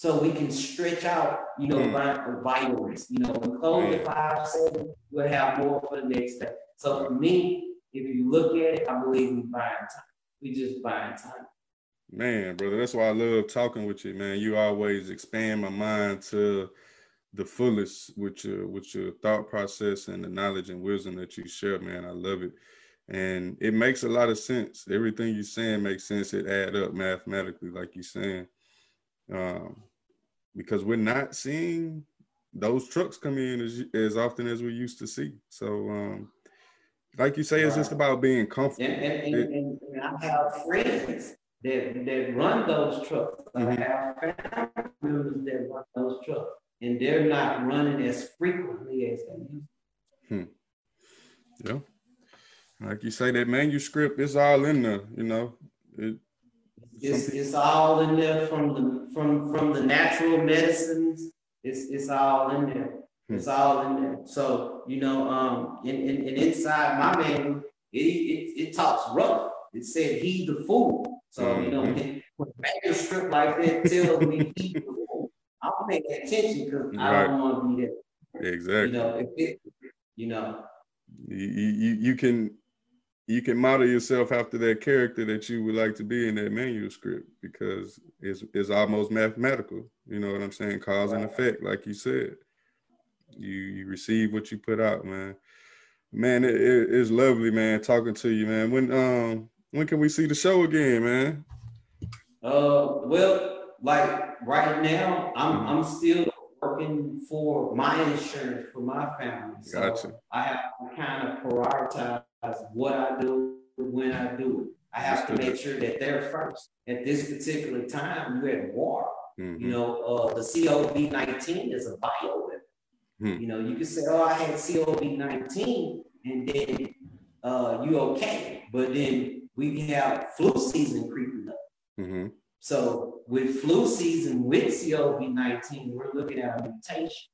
Speaker 3: so we can stretch out, you know, mm. vitamins. You know, we close at five, seven, we'll have more for the next day. So for me, if you look at it, I believe we buying time. We just buying time.
Speaker 2: Man, brother, that's why I love talking with you, man. You always expand my mind to the fullest with your with your thought process and the knowledge and wisdom that you share, man. I love it. And it makes a lot of sense. Everything you're saying makes sense. It add up mathematically, like you're saying. Um, because we're not seeing those trucks come in as, as often as we used to see. So, um, like you say, it's just about being comfortable.
Speaker 3: And, and, and, and, I have friends that, that run those trucks. Mm-hmm. I have family members that run those trucks, and they're not running as frequently as they used. Hmm.
Speaker 2: Yeah, like you say, that manuscript is all in there. You know, it,
Speaker 3: it's, it's all in there from the from from the natural medicines. It's it's all in there. Hmm. It's all in there. So you know, um, and, and, and inside my manual, it, it it talks rough. It said heed the fool. So mm-hmm. you know, when, when manuscript like that tells me heed the fool, I'm paying attention because I don't want to be there.
Speaker 2: Exactly.
Speaker 3: You know, if it, you know,
Speaker 2: you, you you can you can model yourself after that character that you would like to be in that manuscript because it's it's almost mathematical. You know what I'm saying? Cause and effect, like you said. You you receive what you put out, man. Man, it, it, it's lovely, man, talking to you, man. When um when can we see the show again, man?
Speaker 3: Uh, well, like right now, I'm. I'm still working for my insurance for my family. So gotcha. I have to kind of prioritize what I do when I do it. I have to make sure that they're first. At this particular time, we're at war. Mm-hmm. You know, uh, the COVID 19 is a bioweapon. Mm-hmm. You know, you can say, oh, I had COVID 19, and then uh, you okay. But then we have flu season creeping up. Mm-hmm. So with flu season with COVID 19, we're looking at a mutation.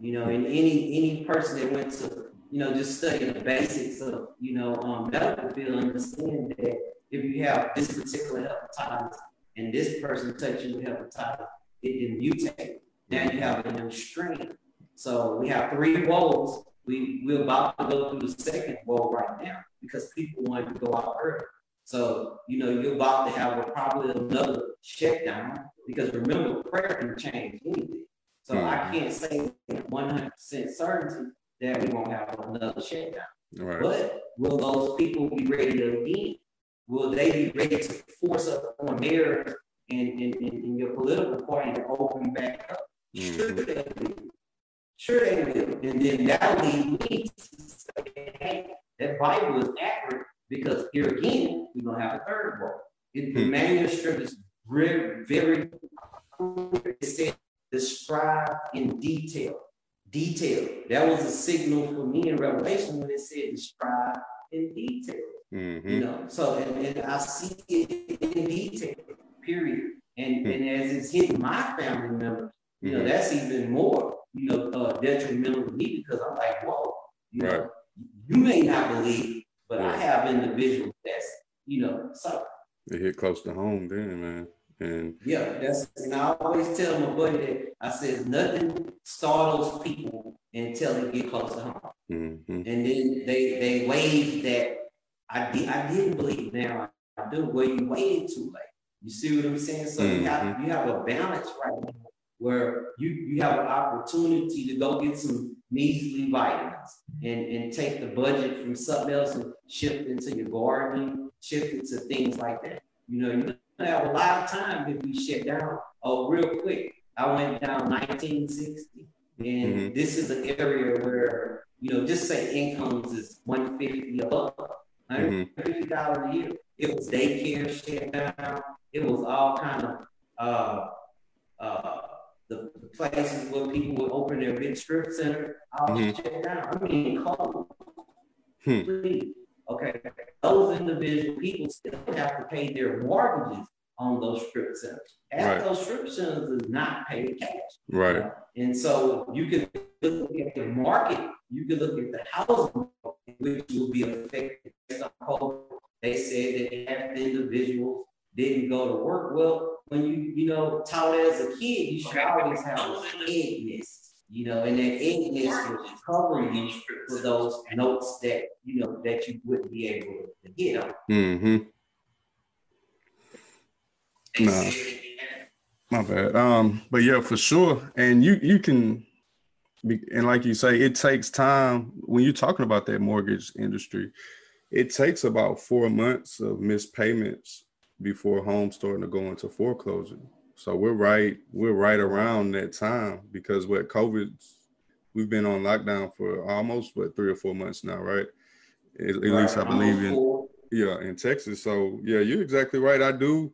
Speaker 3: You know, and any any person that went to you know, just studying the basics of, you know, um, medical field, understand that if you have this particular hepatitis and this person you with hepatitis, it didn't mutate. Now you have a new strain. So we have three woes We we're about to go through the second wave right now because people wanted to go out early. So you know you're about to have a, probably another shutdown because remember prayer can change anything. So mm-hmm. I can't say 100% certainty that we won't have another shutdown. Right. But will those people be ready to again? Will they be ready to force up on theirs and, and, and, your political party to open back up? Mm-hmm. Sure they will. Sure they will. And then that'll lead me to say, hey, that Bible is accurate because here again, we're going to have a third war. It, hmm. The manuscript is very, very it said describe in detail. Detail. That was a signal for me in Revelation when it said describe in detail. Mm-hmm. You know, so and, and, I see it in detail, period. And, mm-hmm. and as it's hitting my family members, you know, mm-hmm. that's even more, you know, uh, detrimental to me because I'm like, whoa, you right. know, you may not believe, but yeah. I have individuals that's, you know, so
Speaker 2: it hit close to home then, man. And
Speaker 3: yeah, that's and I always tell my buddy that I said nothing startles people until they get close to home. Mm-hmm. And then they they wave that I did I didn't believe now I do well you waited too late. You see what I'm saying? So mm-hmm. you have you have a balance right now where you you have an opportunity to go get some measly vitamins and, and take the budget from something else and shift into your gardening, shift it to things like that. You know, you have a lot of time if we shut down. Oh, real quick, I went down 1960, and mm-hmm. this is an area where you know, just say incomes is 150 above, $150 mm-hmm. a year. It was daycare shut down. It was all kind of uh, uh, the, the, places where people would open their big strip center. All mm-hmm. shut down. I mean, closed. Hmm. Okay, those individual people still have to pay their mortgages on those strip centers. Half right. those strip centers is not paid cash.
Speaker 2: Right.
Speaker 3: And so you can look at the market, you can look at the housing which will be affected. They said that half the individuals didn't go to work. Well, when you, you know, taught as a kid, you should always have an egg nest you know, and that English will cover you for those notes that you know that you wouldn't be able to get on. Mm-hmm.
Speaker 2: Nah, my bad. Um, but yeah, for sure. And you you can be, and like you say, it takes time when you're talking about that mortgage industry. It takes about four months of missed payments before homes starting to go into foreclosure. So we're right, we're right around that time because what COVID, we've been on lockdown for almost what three or four months now, right? At, at right. least I believe in yeah in Texas. So yeah, you're exactly right. I do,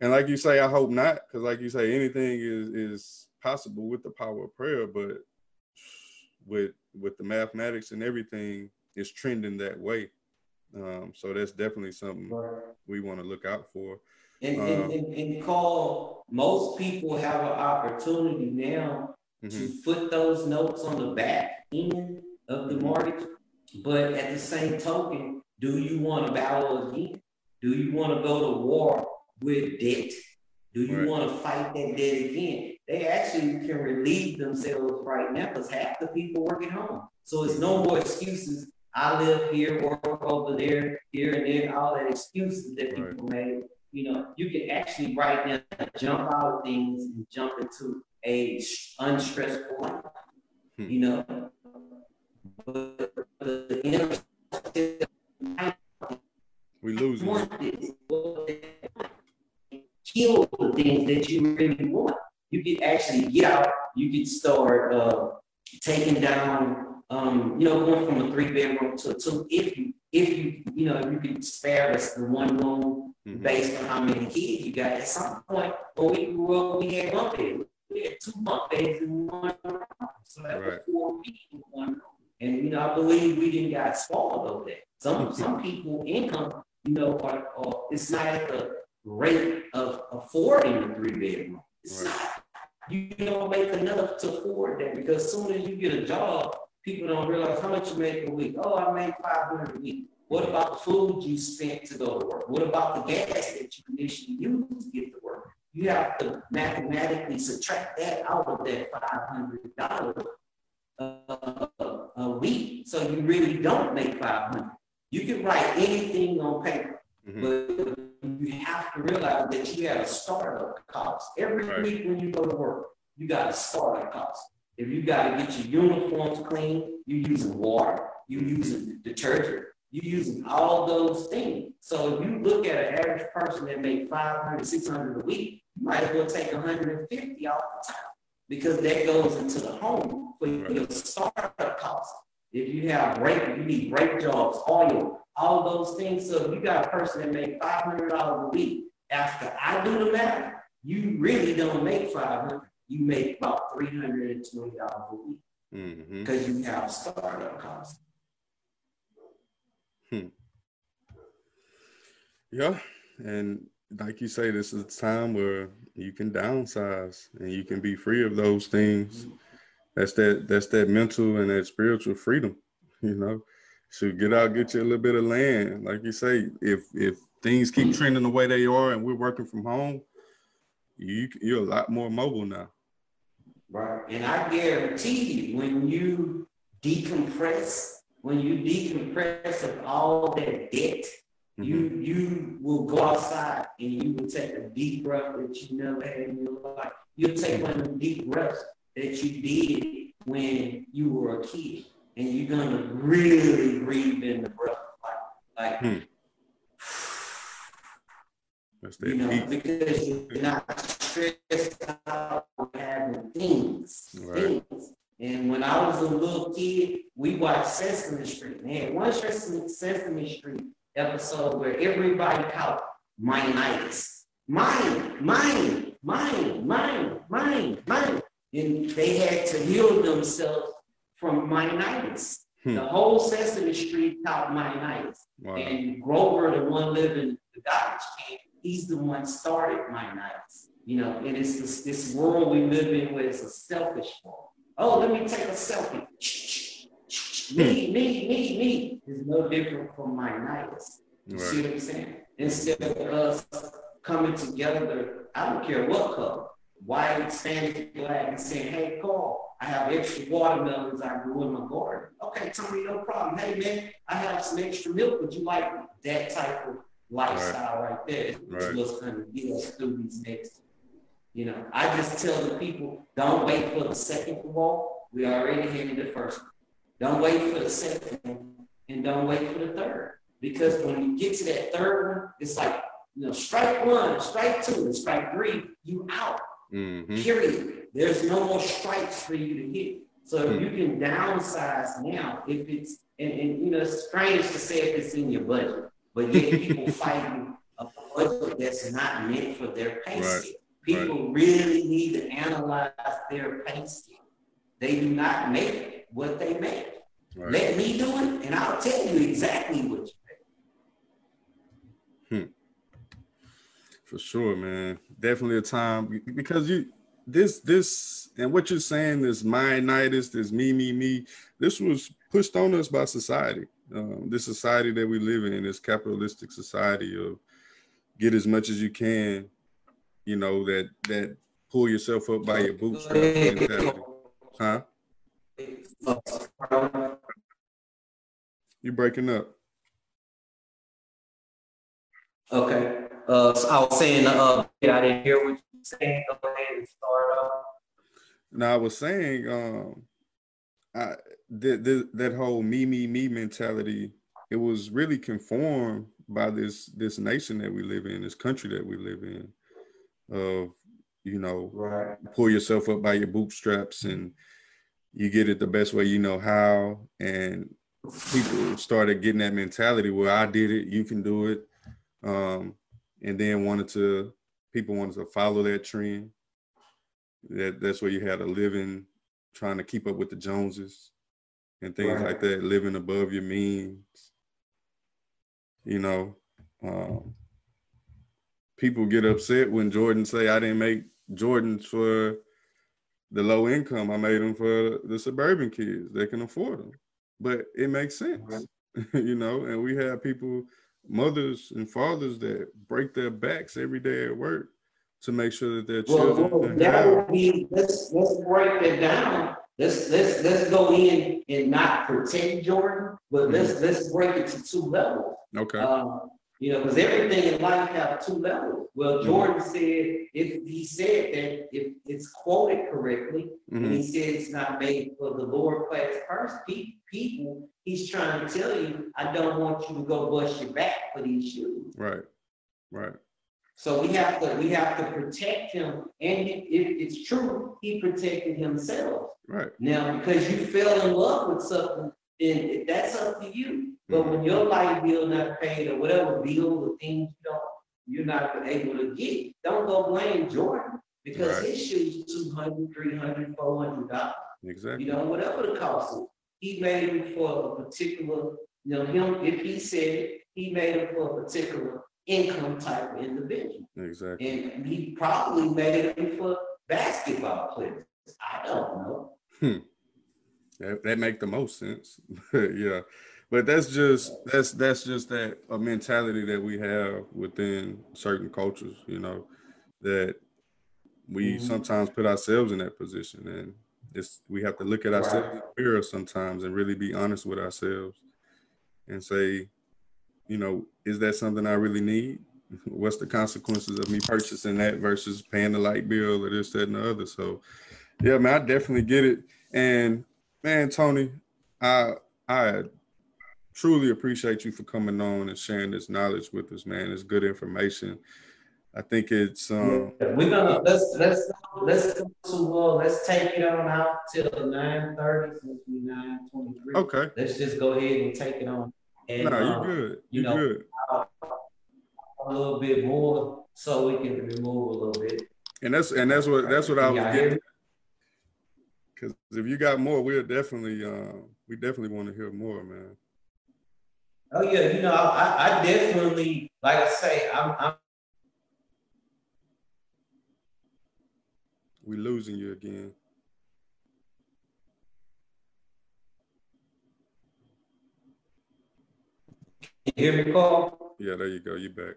Speaker 2: and like you say, I hope not, because like you say, anything is is possible with the power of prayer, but with with the mathematics and everything, it's trending that way. Um, so that's definitely something we want to look out for.
Speaker 3: And, uh, and, and, and, call most people have an opportunity now mm-hmm. to put those notes on the back end of the mortgage. But at the same token, do you want to battle again? Do you want to go to war with debt? Do you right. want to fight that debt again? They actually can relieve themselves right now because half the people work at home. So it's no more excuses. I live here, work over there, here and there, all that excuses that people right. made you know, you can actually right now jump out of things and jump into a unstressful life. Hmm. You know, but the inner
Speaker 2: we lose
Speaker 3: kill the things that you really want. You can actually get out. You can start uh, taking down. Um, you know, going from a three bedroom to a two. If you, if you, you know, if you can spare us the one room mm-hmm. based on how many kids you got. At some point, when we grew up, we had one baby. We had two bunk beds in one room. So that right. was four people in one room. And you know, I believe we didn't got spoiled over that. Some mm-hmm. some people income, you know, are, are it's not at the rate of affording a three bedroom. It's right. not. You don't make enough to afford that because as soon as you get a job, people don't realize how much you make a week. Oh, I make five hundred a week. What about the food you spent to go to work? What about the gas that you initially used to get to work? You have to mathematically subtract that out of that $500 uh, a week. So you really don't make 500. You can write anything on paper, mm-hmm. but you have to realize that you have a startup cost. Every right. week when you go to work, you got a startup cost. If you got to get your uniforms clean, you're using water, you're using detergent, you're using all those things. So if you look at an average person that make 500, 600 a week, you might as well take 150 off the top because that goes into the home for right. your startup cost. If you have brake, you need brake jobs, oil, all those things. So if you got a person that make $500 a week, after I do the math, you really don't make 500. You make about $320 a week because mm-hmm. you have startup costs.
Speaker 2: Hmm. Yeah, and like you say, this is a time where you can downsize and you can be free of those things. That's that that's that mental and that spiritual freedom, you know. So get out, get you a little bit of land. Like you say, if if things keep trending the way they are and we're working from home, you you're a lot more mobile now.
Speaker 3: Right. And I guarantee you when you decompress when you decompress of all that debt, mm-hmm. you you will go outside and you will take a deep breath that you never had in your life. You'll take one of the deep breaths that you did when you were a kid, and you're gonna really breathe in the breath like, like hmm. *sighs* you know, because you're not stressed out having things, right. things. And when I was a little kid, we watched Sesame Street. Man, one Sesame, Sesame Street episode where everybody caught myinitis. Mine, mine, mine, mine, mine, mine. And they had to heal themselves from myinitis. Hmm. The whole Sesame Street caught myinitis. Wow. And Grover, the one living in the garbage can, he's the one started myinitis. You know, and it's this, this world we live in where it's a selfish world. Oh, let me take a selfie. *laughs* Hmm. me, me, me, me is no different from my myinitis. You right. see what I'm saying? Instead of us coming together, I don't care what color, white, Spanish, black, and saying, hey, Carl, I have extra watermelons I grew in my garden. Okay, Tony, no problem. Hey, man, I have some extra milk. Would you like that type of lifestyle right, right there? Right. What's going to get us through these next you know, I just tell the people, don't wait for the second wall. We already hitting the first. Don't wait for the second one, and don't wait for the third. Because when you get to that third one, it's like, you know, strike one, strike two, and strike three, you out. Mm-hmm. Period. There's no more strikes for you to hit. So mm-hmm. you can downsize now if it's, and, and you know, it's strange to say if it's in your budget, but yet people *laughs* fighting a budget that's not meant for their pay right. People right. really need to analyze their pay scale. They do not make what they make. Right. Let me do it, and I'll tell you exactly what you
Speaker 2: make. Hmm. For sure, man. Definitely a time because you this this and what you're saying this myinitis, this me me me. This was pushed on us by society. Um, this society that we live in, this capitalistic society of get as much as you can you know, that that pull yourself up by your bootstraps Huh? You're breaking up.
Speaker 3: Okay. Uh, so I was saying, uh, I didn't hear what you were saying. Go ahead and start off.
Speaker 2: Now I was saying, um, I that that whole me me me mentality. It was really conformed by this this nation that we live in, this country that we live in of you know right. pull yourself up by your bootstraps and you get it the best way you know how and people started getting that mentality where i did it you can do it um, and then wanted to people wanted to follow that trend that that's where you had a living trying to keep up with the joneses and things right. like that living above your means you know um, people get upset when Jordan say I didn't make Jordans for the low income. I made them for the suburban kids that can afford them. But it makes sense, *laughs* you know. And we have people, mothers and fathers that break their backs every day at work to make sure that their children.
Speaker 3: Well, that would be let's let's break it down. let's let's let's go in and not protect Jordan, but let's let's break it to two levels.
Speaker 2: Okay.
Speaker 3: Um, you know, because everything in life have two levels. Well,
Speaker 2: Mhm.
Speaker 3: Jordan said if he said that if it's quoted correctly, and
Speaker 2: Mhm.
Speaker 3: he said it's not made for the lower class person pe- people, he's trying to tell you, I don't want you to go bust your back for these shoes.
Speaker 2: Right. Right.
Speaker 3: So we have to we have to protect him, and if it's true, he protected himself.
Speaker 2: Right.
Speaker 3: Now, because you fell in love with something, then that's up to you. But when your light bill not paid or whatever bill or things you don't, you're not able to get, don't go blame Jordan because
Speaker 2: Right.
Speaker 3: his shoes 200, 300, 400 dollars.
Speaker 2: Exactly.
Speaker 3: You know, whatever the cost is. He made them for a particular, you know, him, if he said it, he made them for a particular income type of individual.
Speaker 2: Exactly.
Speaker 3: And he probably made them for basketball players. I don't know. Hmm.
Speaker 2: That, that make the most sense. *laughs* yeah. But that's just that's that's just that a mentality that we have within certain cultures, you know, that we
Speaker 3: Mhm.
Speaker 2: sometimes put ourselves in that position and it's we have to look at ourselves
Speaker 3: Right.
Speaker 2: in the mirror sometimes and really be honest with ourselves and say, you know, is that something I really need? *laughs* What's the consequences of me purchasing that versus paying the light bill or this, that, and the other? So yeah, man, I definitely get it. And man, Tony, I I truly appreciate you for coming on and sharing this knowledge with us, man. It's good information. I think it's um
Speaker 3: We're gonna, let's, let's, let's go to, uh, let's take it on out till nine thirty, since we nine twenty-three.
Speaker 2: okay.
Speaker 3: Let's just go ahead and take it on. And,
Speaker 2: No,
Speaker 3: uh,
Speaker 2: you good.
Speaker 3: you
Speaker 2: You
Speaker 3: know,
Speaker 2: good.
Speaker 3: a little bit more so we can remove a little bit.
Speaker 2: And that's and that's what that's what I was getting. Because if you got more, we'll definitely uh, we definitely want to hear more, man.
Speaker 3: Oh yeah, you know, I, I definitely, like I say, I'm, I'm
Speaker 2: We losing you again.
Speaker 3: you hear me, Carl?
Speaker 2: Yeah, there you go. You back.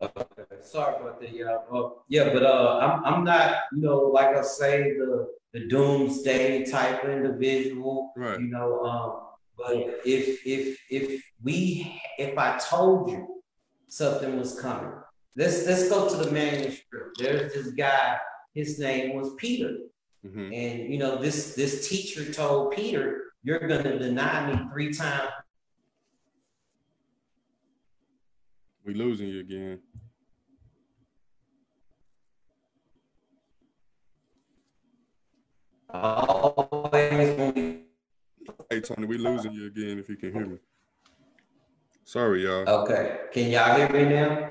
Speaker 3: Okay, sorry about that, y'all. Uh, yeah, but uh, I'm I'm not, you know, like I say, the the doomsday type of individual.
Speaker 2: Right.
Speaker 3: You know, um, but if if if we if I told you something was coming, let's let's go to the manuscript. There's this guy. His name was Peter,
Speaker 2: hmm
Speaker 3: and you know this this teacher told Peter, "You're going to deny me three times."
Speaker 2: We losing you again.
Speaker 3: We
Speaker 2: Hey Tony, we losing you again. If you can hear me. Sorry, y'all.
Speaker 3: Okay, can y'all hear me now?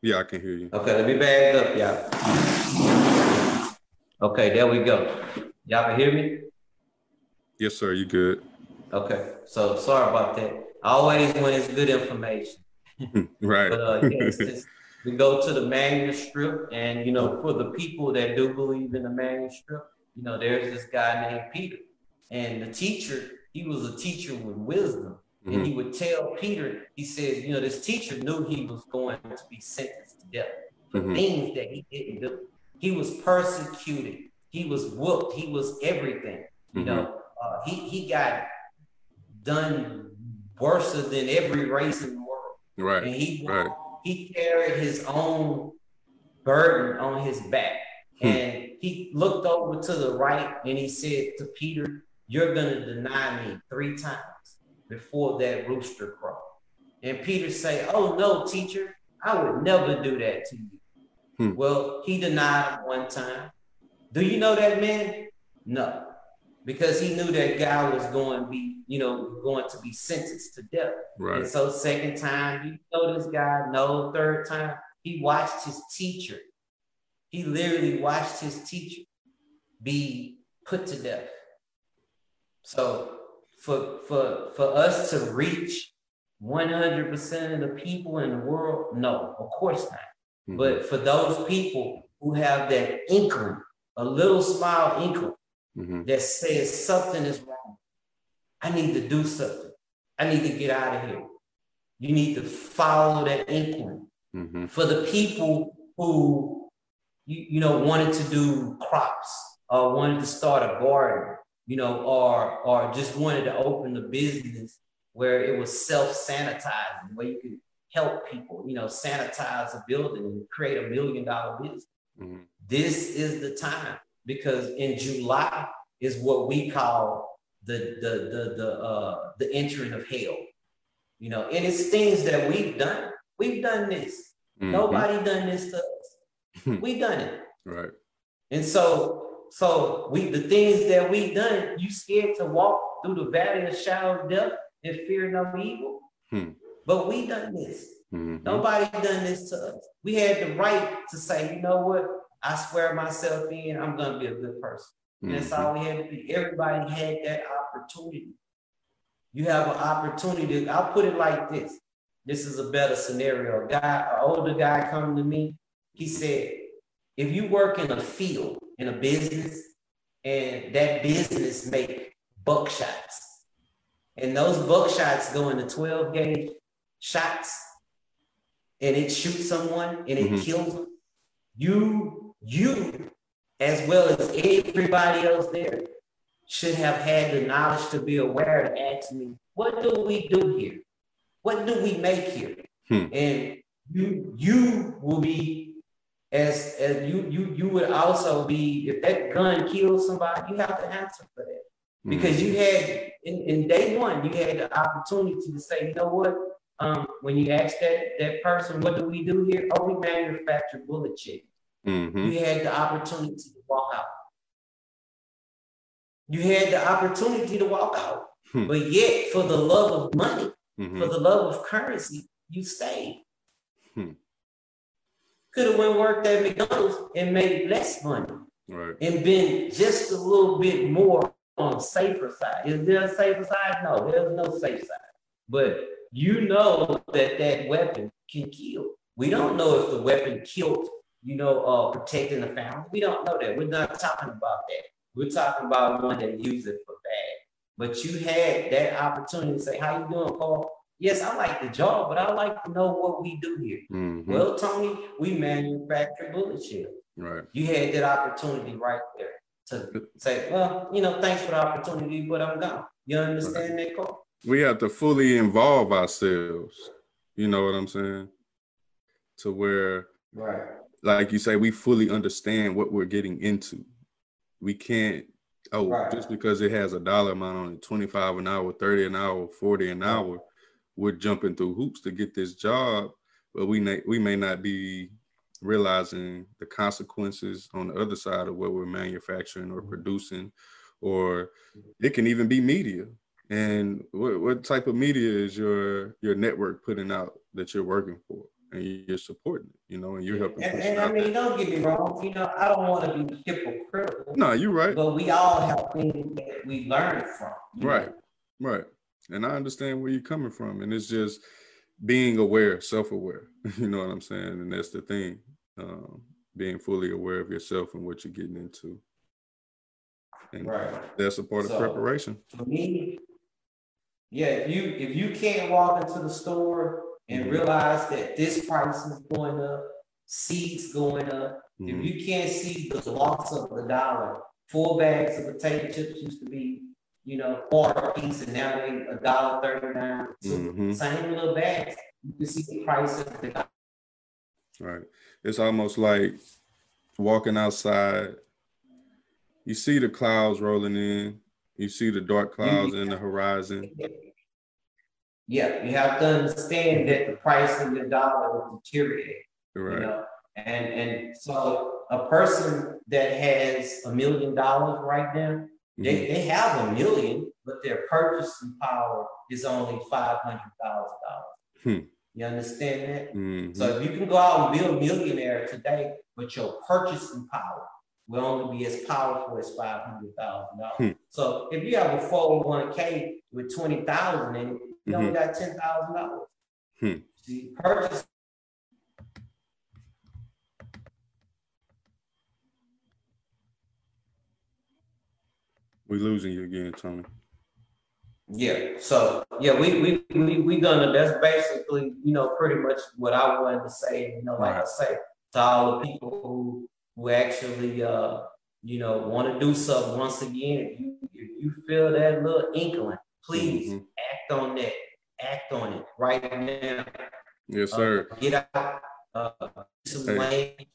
Speaker 2: Yeah, I can hear you.
Speaker 3: Okay, let me back up, y'all. Okay, there we go. Y'all can hear me?
Speaker 2: Yes, sir. You good?
Speaker 3: Okay, so sorry about that. Always when it's good information. *laughs*
Speaker 2: Right.
Speaker 3: But uh, yes, just, we go to the manuscript, and you know, for the people that do believe in the manuscript, you know, there's this guy named Peter, and the teacher, he was a teacher with wisdom, and
Speaker 2: Mhm.
Speaker 3: he would tell Peter, he said, you know, this teacher knew he was going to be sentenced to death for
Speaker 2: Mhm.
Speaker 3: things that he didn't do. He was persecuted, he was whooped, he was everything. You
Speaker 2: Mhm.
Speaker 3: know, uh, he he got done worse than every race in the world,
Speaker 2: Right.
Speaker 3: and he
Speaker 2: Right.
Speaker 3: he carried his own burden on his back.
Speaker 2: Hmm.
Speaker 3: And he looked over to the right and he said to Peter, You're going to deny me three times before that rooster crow. And Peter say, Oh, no, teacher, I would never do that to you.
Speaker 2: Hmm.
Speaker 3: Well, he denied him one time. Do you know that man? No, because he knew that guy was going to be, you know, going to be sentenced to death.
Speaker 2: Right.
Speaker 3: And so second time, you know this guy, no, third time, he watched his teacher. He literally watched his teacher be put to death. So for for for us to reach 100% of the people in the world, no, of course not.
Speaker 2: Mhm.
Speaker 3: But for those people who have that inkling, a little small inkling
Speaker 2: Mhm.
Speaker 3: that says something is wrong. I need to do something. I need to get out of here. You need to follow that inkling.
Speaker 2: Mhm.
Speaker 3: For the people who you, you know wanted to do crops, or wanted to start a garden, you know, or or just wanted to open a business where it was self-sanitizing, where you could help people, you know, sanitize a building and create a million dollar business. Mm-hmm. This is the time because in July is what we call the the the the uh the entering of hell. You know, and it's things that we've done. We've done this. Mm-hmm. Nobody done this to us. *laughs* we done it.
Speaker 2: Right.
Speaker 3: And so so we the things that we done, you scared to walk through the valley of shadow of death and fear no evil. Hmm. But we done this. Mm-hmm. Nobody done this to us. We had the right to say, you know what? I swear myself in, I'm gonna be a good person. Mm-hmm. That's all we had to be. Everybody had that opportunity. You have an opportunity. I'll put it like this. This is a better scenario. A guy, an older guy coming to me, he said, if you work in a field, in a business, and that business make buckshots, and those buckshots go into 12 gauge shots, and it shoots someone and it mm-hmm. kills them, you, you, as well as everybody else there, should have had the knowledge to be aware to ask me, what do we do here? What do we make here? Hmm. And you you will be as as you you you would also be if that gun kills somebody, you have to answer for that. Because you had in, in day one, you had the opportunity to say, you know what? Um, when you ask that that person, what do we do here? Oh, we manufacture bullet chips. Mm-hmm. You had the opportunity to walk out. You had the opportunity to walk out. Hmm. But yet, for the love of money, mm-hmm. for the love of currency, you stayed. Hmm. Could have went worked at McDonald's and made less money.
Speaker 2: Right.
Speaker 3: And been just a little bit more on the safer side. Is there a safer side? No, there's no safe side. But you know that that weapon can kill. We don't know if the weapon killed, you know, uh, protecting the family. We don't know that. We're not talking about that. We're talking about one that used it for bad. But you had that opportunity to say, "How you doing, Paul?" Yes, I like the job, but I like to know what we do here. Mm-hmm. Well, Tony, we manufacture bullet shells.
Speaker 2: Right.
Speaker 3: You had that opportunity right there to say, well, you know, thanks for the opportunity, but I'm gone. You understand right. that, Cole?
Speaker 2: We have to fully involve ourselves. You know what I'm saying? To where,
Speaker 3: right,
Speaker 2: like you say, we fully understand what we're getting into we can't oh right. just because it has a dollar amount on it 25 an hour 30 an hour 40 an hour we're jumping through hoops to get this job but we may we may not be realizing the consequences on the other side of what we're manufacturing or mm-hmm. producing or it can even be media and what, what type of media is your your network putting out that you're working for and you're supporting it, you know, and you're helping.
Speaker 3: And, and I mean, don't get me wrong, you know, I don't want to be hypocritical.
Speaker 2: No, you're right.
Speaker 3: But we all have things that we learn from.
Speaker 2: Right, know? right. And I understand where you're coming from, and it's just being aware, self-aware. *laughs* You know what I'm saying? And that's the thing, um, being fully aware of yourself and what you're getting into. And right. that's a part so, of preparation.
Speaker 3: For me, yeah, if you if you can't walk into the store and mm-hmm. realize that this price is going up, seeds going up. Mm-hmm. If you can't see the loss of the dollar, four bags of potato chips used to be, you know, four piece, and now they a dollar thirty nine. So mm-hmm. same little bags, you can see the price of the dollar.
Speaker 2: Right. It's almost like walking outside. You see the clouds rolling in. You see the dark clouds in the horizon
Speaker 3: yeah, you have to understand that the price of the dollar will deteriorate.
Speaker 2: Right. You know?
Speaker 3: And and so a person that has a million dollars right now. They, they have a million, but their purchasing power is only five hundred thousand dollars. Hmm. You understand that? Mm-hmm. So if you can go out and be a millionaire today, but your purchasing power will only be as powerful as five hundred thousand dollars. Hmm. So if you have a 401k with twenty thousand in it, you only mm-hmm. got ten thousand dollars. Hmm. See, purchase.
Speaker 2: We losing you again, Tony.
Speaker 3: Yeah. So yeah, we we we we gonna. That's basically you know pretty much what I wanted to say. You know, like right. I say to all the people who who actually uh you know, want to do something once again, if you, if you feel that little inkling, please mm-hmm. act on that. Act on it right now.
Speaker 2: Yes, sir.
Speaker 3: Uh, get out, uh, some hey. lane,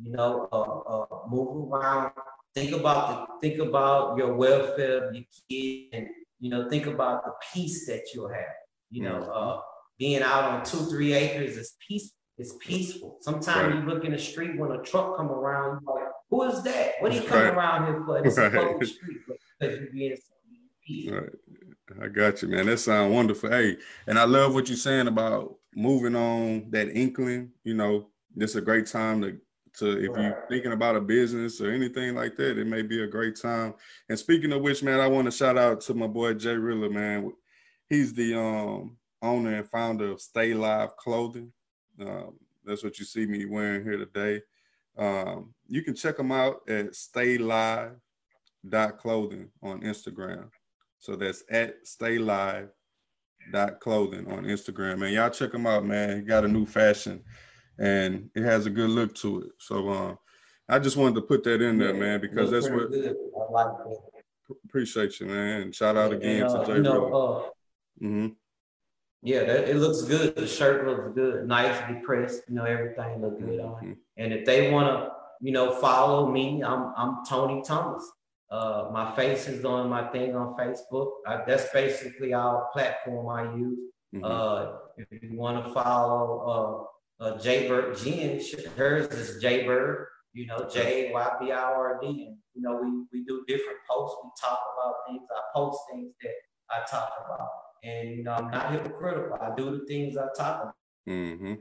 Speaker 3: you know, uh, uh, move around. Think about the think about your welfare of your kid, and you know, think about the peace that you'll have. You know, mm-hmm. uh, being out on two, three acres is peace. It's peaceful. Sometimes right. you look in the street when a truck come around, you're like, who is that? What are you coming right. around here for? It's right. a street because you're being.
Speaker 2: Right. I got you, man. That sounds wonderful. Hey, and I love what you're saying about moving on that inkling. You know, this is a great time to to if you're thinking about a business or anything like that, it may be a great time. And speaking of which, man, I want to shout out to my boy Jay Rilla, man. He's the um, owner and founder of Stay Live Clothing. Um, that's what you see me wearing here today. Um, you can check them out at staylive.clothing on Instagram. So that's at staylive.clothing on Instagram. Man, y'all check them out, man. He got a new fashion and it has a good look to it. So um, I just wanted to put that in there, man, because that's what like appreciate you, man. And shout out again and, uh, to Jay. You know, uh, mm-hmm.
Speaker 3: Yeah, that, it looks good. The shirt looks good, nicely pressed. You know, everything looks good on it. Mm-hmm. And if they want to, you know, follow me, I'm I'm Tony Thomas. Uh, my face is on my thing on Facebook. I, that's basically our platform I use. Mm-hmm. Uh, if you want to follow uh, Jaybird Jen, hers is Jaybird. You know, J Y B I R D. And you know, we we do different posts. We talk about things. I post things that I talk about. And you know, I'm not hypocritical. I do the things I talk about.
Speaker 2: Mm-hmm.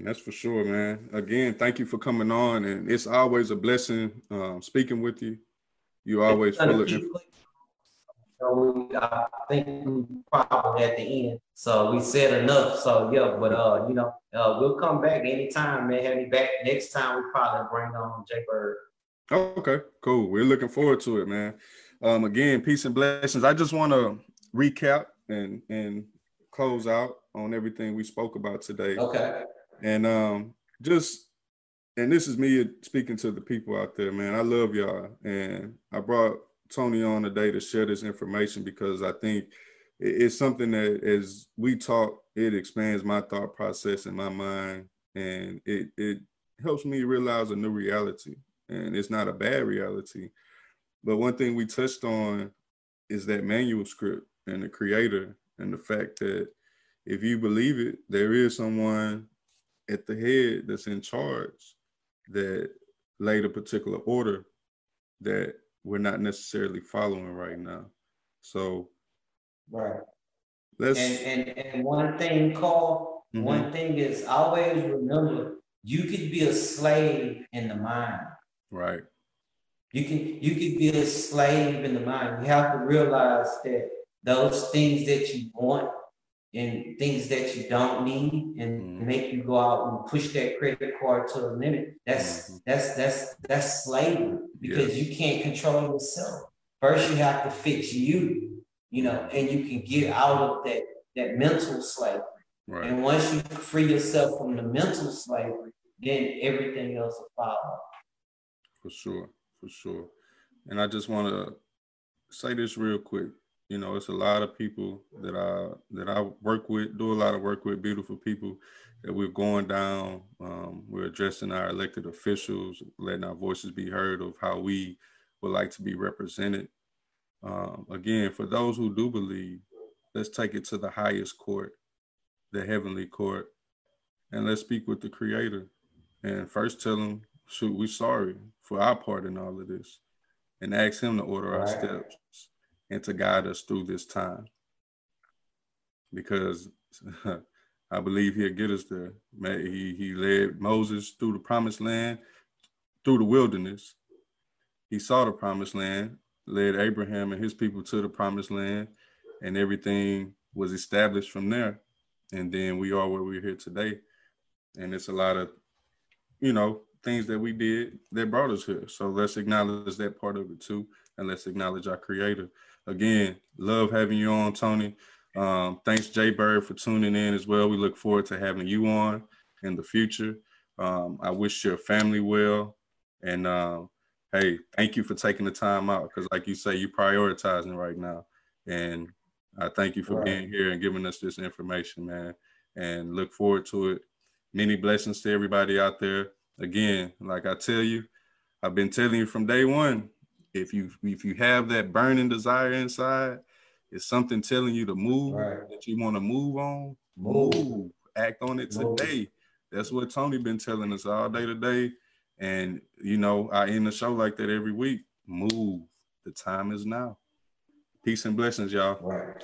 Speaker 2: That's for sure, man. Again, thank you for coming on, and it's always a blessing um, speaking with you. You always full of.
Speaker 3: So I think we probably at the end. So we said enough. So yeah, but uh, you know, uh, we'll come back anytime, man. Have me back next time. We probably bring on Jay Bird.
Speaker 2: okay, cool. We're looking forward to it, man. Um, again, peace and blessings. I just want to recap and and close out on everything we spoke about today.
Speaker 3: Okay.
Speaker 2: And um, just and this is me speaking to the people out there, man. I love y'all, and I brought Tony on today to share this information because I think it's something that as we talk, it expands my thought process in my mind, and it it helps me realize a new reality, and it's not a bad reality. But one thing we touched on is that manuscript and the creator and the fact that if you believe it, there is someone at the head that's in charge that laid a particular order that we're not necessarily following right now. So
Speaker 3: right. Let's and and, and one thing, Carl, mm-hmm. one thing is always remember you could be a slave in the mind.
Speaker 2: Right.
Speaker 3: You can you can be a slave in the mind. You have to realize that those things that you want and things that you don't need and mm-hmm. make you go out and push that credit card to a limit. That's mm-hmm. that's that's that's slavery because yes. you can't control yourself. First, you have to fix you, you know, and you can get out of that that mental slavery. Right. And once you free yourself from the mental slavery, then everything else will follow.
Speaker 2: For sure for sure. And I just want to say this real quick. You know, it's a lot of people that I that I work with, do a lot of work with, beautiful people that we're going down. Um, we're addressing our elected officials, letting our voices be heard of how we would like to be represented. Um, again, for those who do believe, let's take it to the highest court, the heavenly court, and let's speak with the Creator. And first, tell him, "Shoot, we're sorry for our part in all of this and ask him to order right. our steps and to guide us through this time. Because *laughs* I believe he'll get us there. He, he led Moses through the promised land, through the wilderness. He saw the promised land, led Abraham and his people to the promised land, and everything was established from there. And then we are where we're here today. And it's a lot of, you know, things that we did that brought us here. So let's acknowledge that part of it too, and let's acknowledge our creator. Again, love having you on, Tony. Um, thanks, Jay Bird, for tuning in as well. We look forward to having you on in the future. Um, I wish your family well, And um, hey, thank you for taking the time out because, like you say, you're prioritizing right now. And I thank you for right. being here and giving us this information, man. And look forward to it. Many blessings to everybody out there. Again, like I tell you, I've been telling you from day one. If you if you have that burning desire inside, it's something telling you to move right. that you want to move on. Move. move. Act on it move. today. That's what Tony been telling us all day today. And you know, I end the show like that every week. Move. The time is now. Peace and blessings, y'all. Right.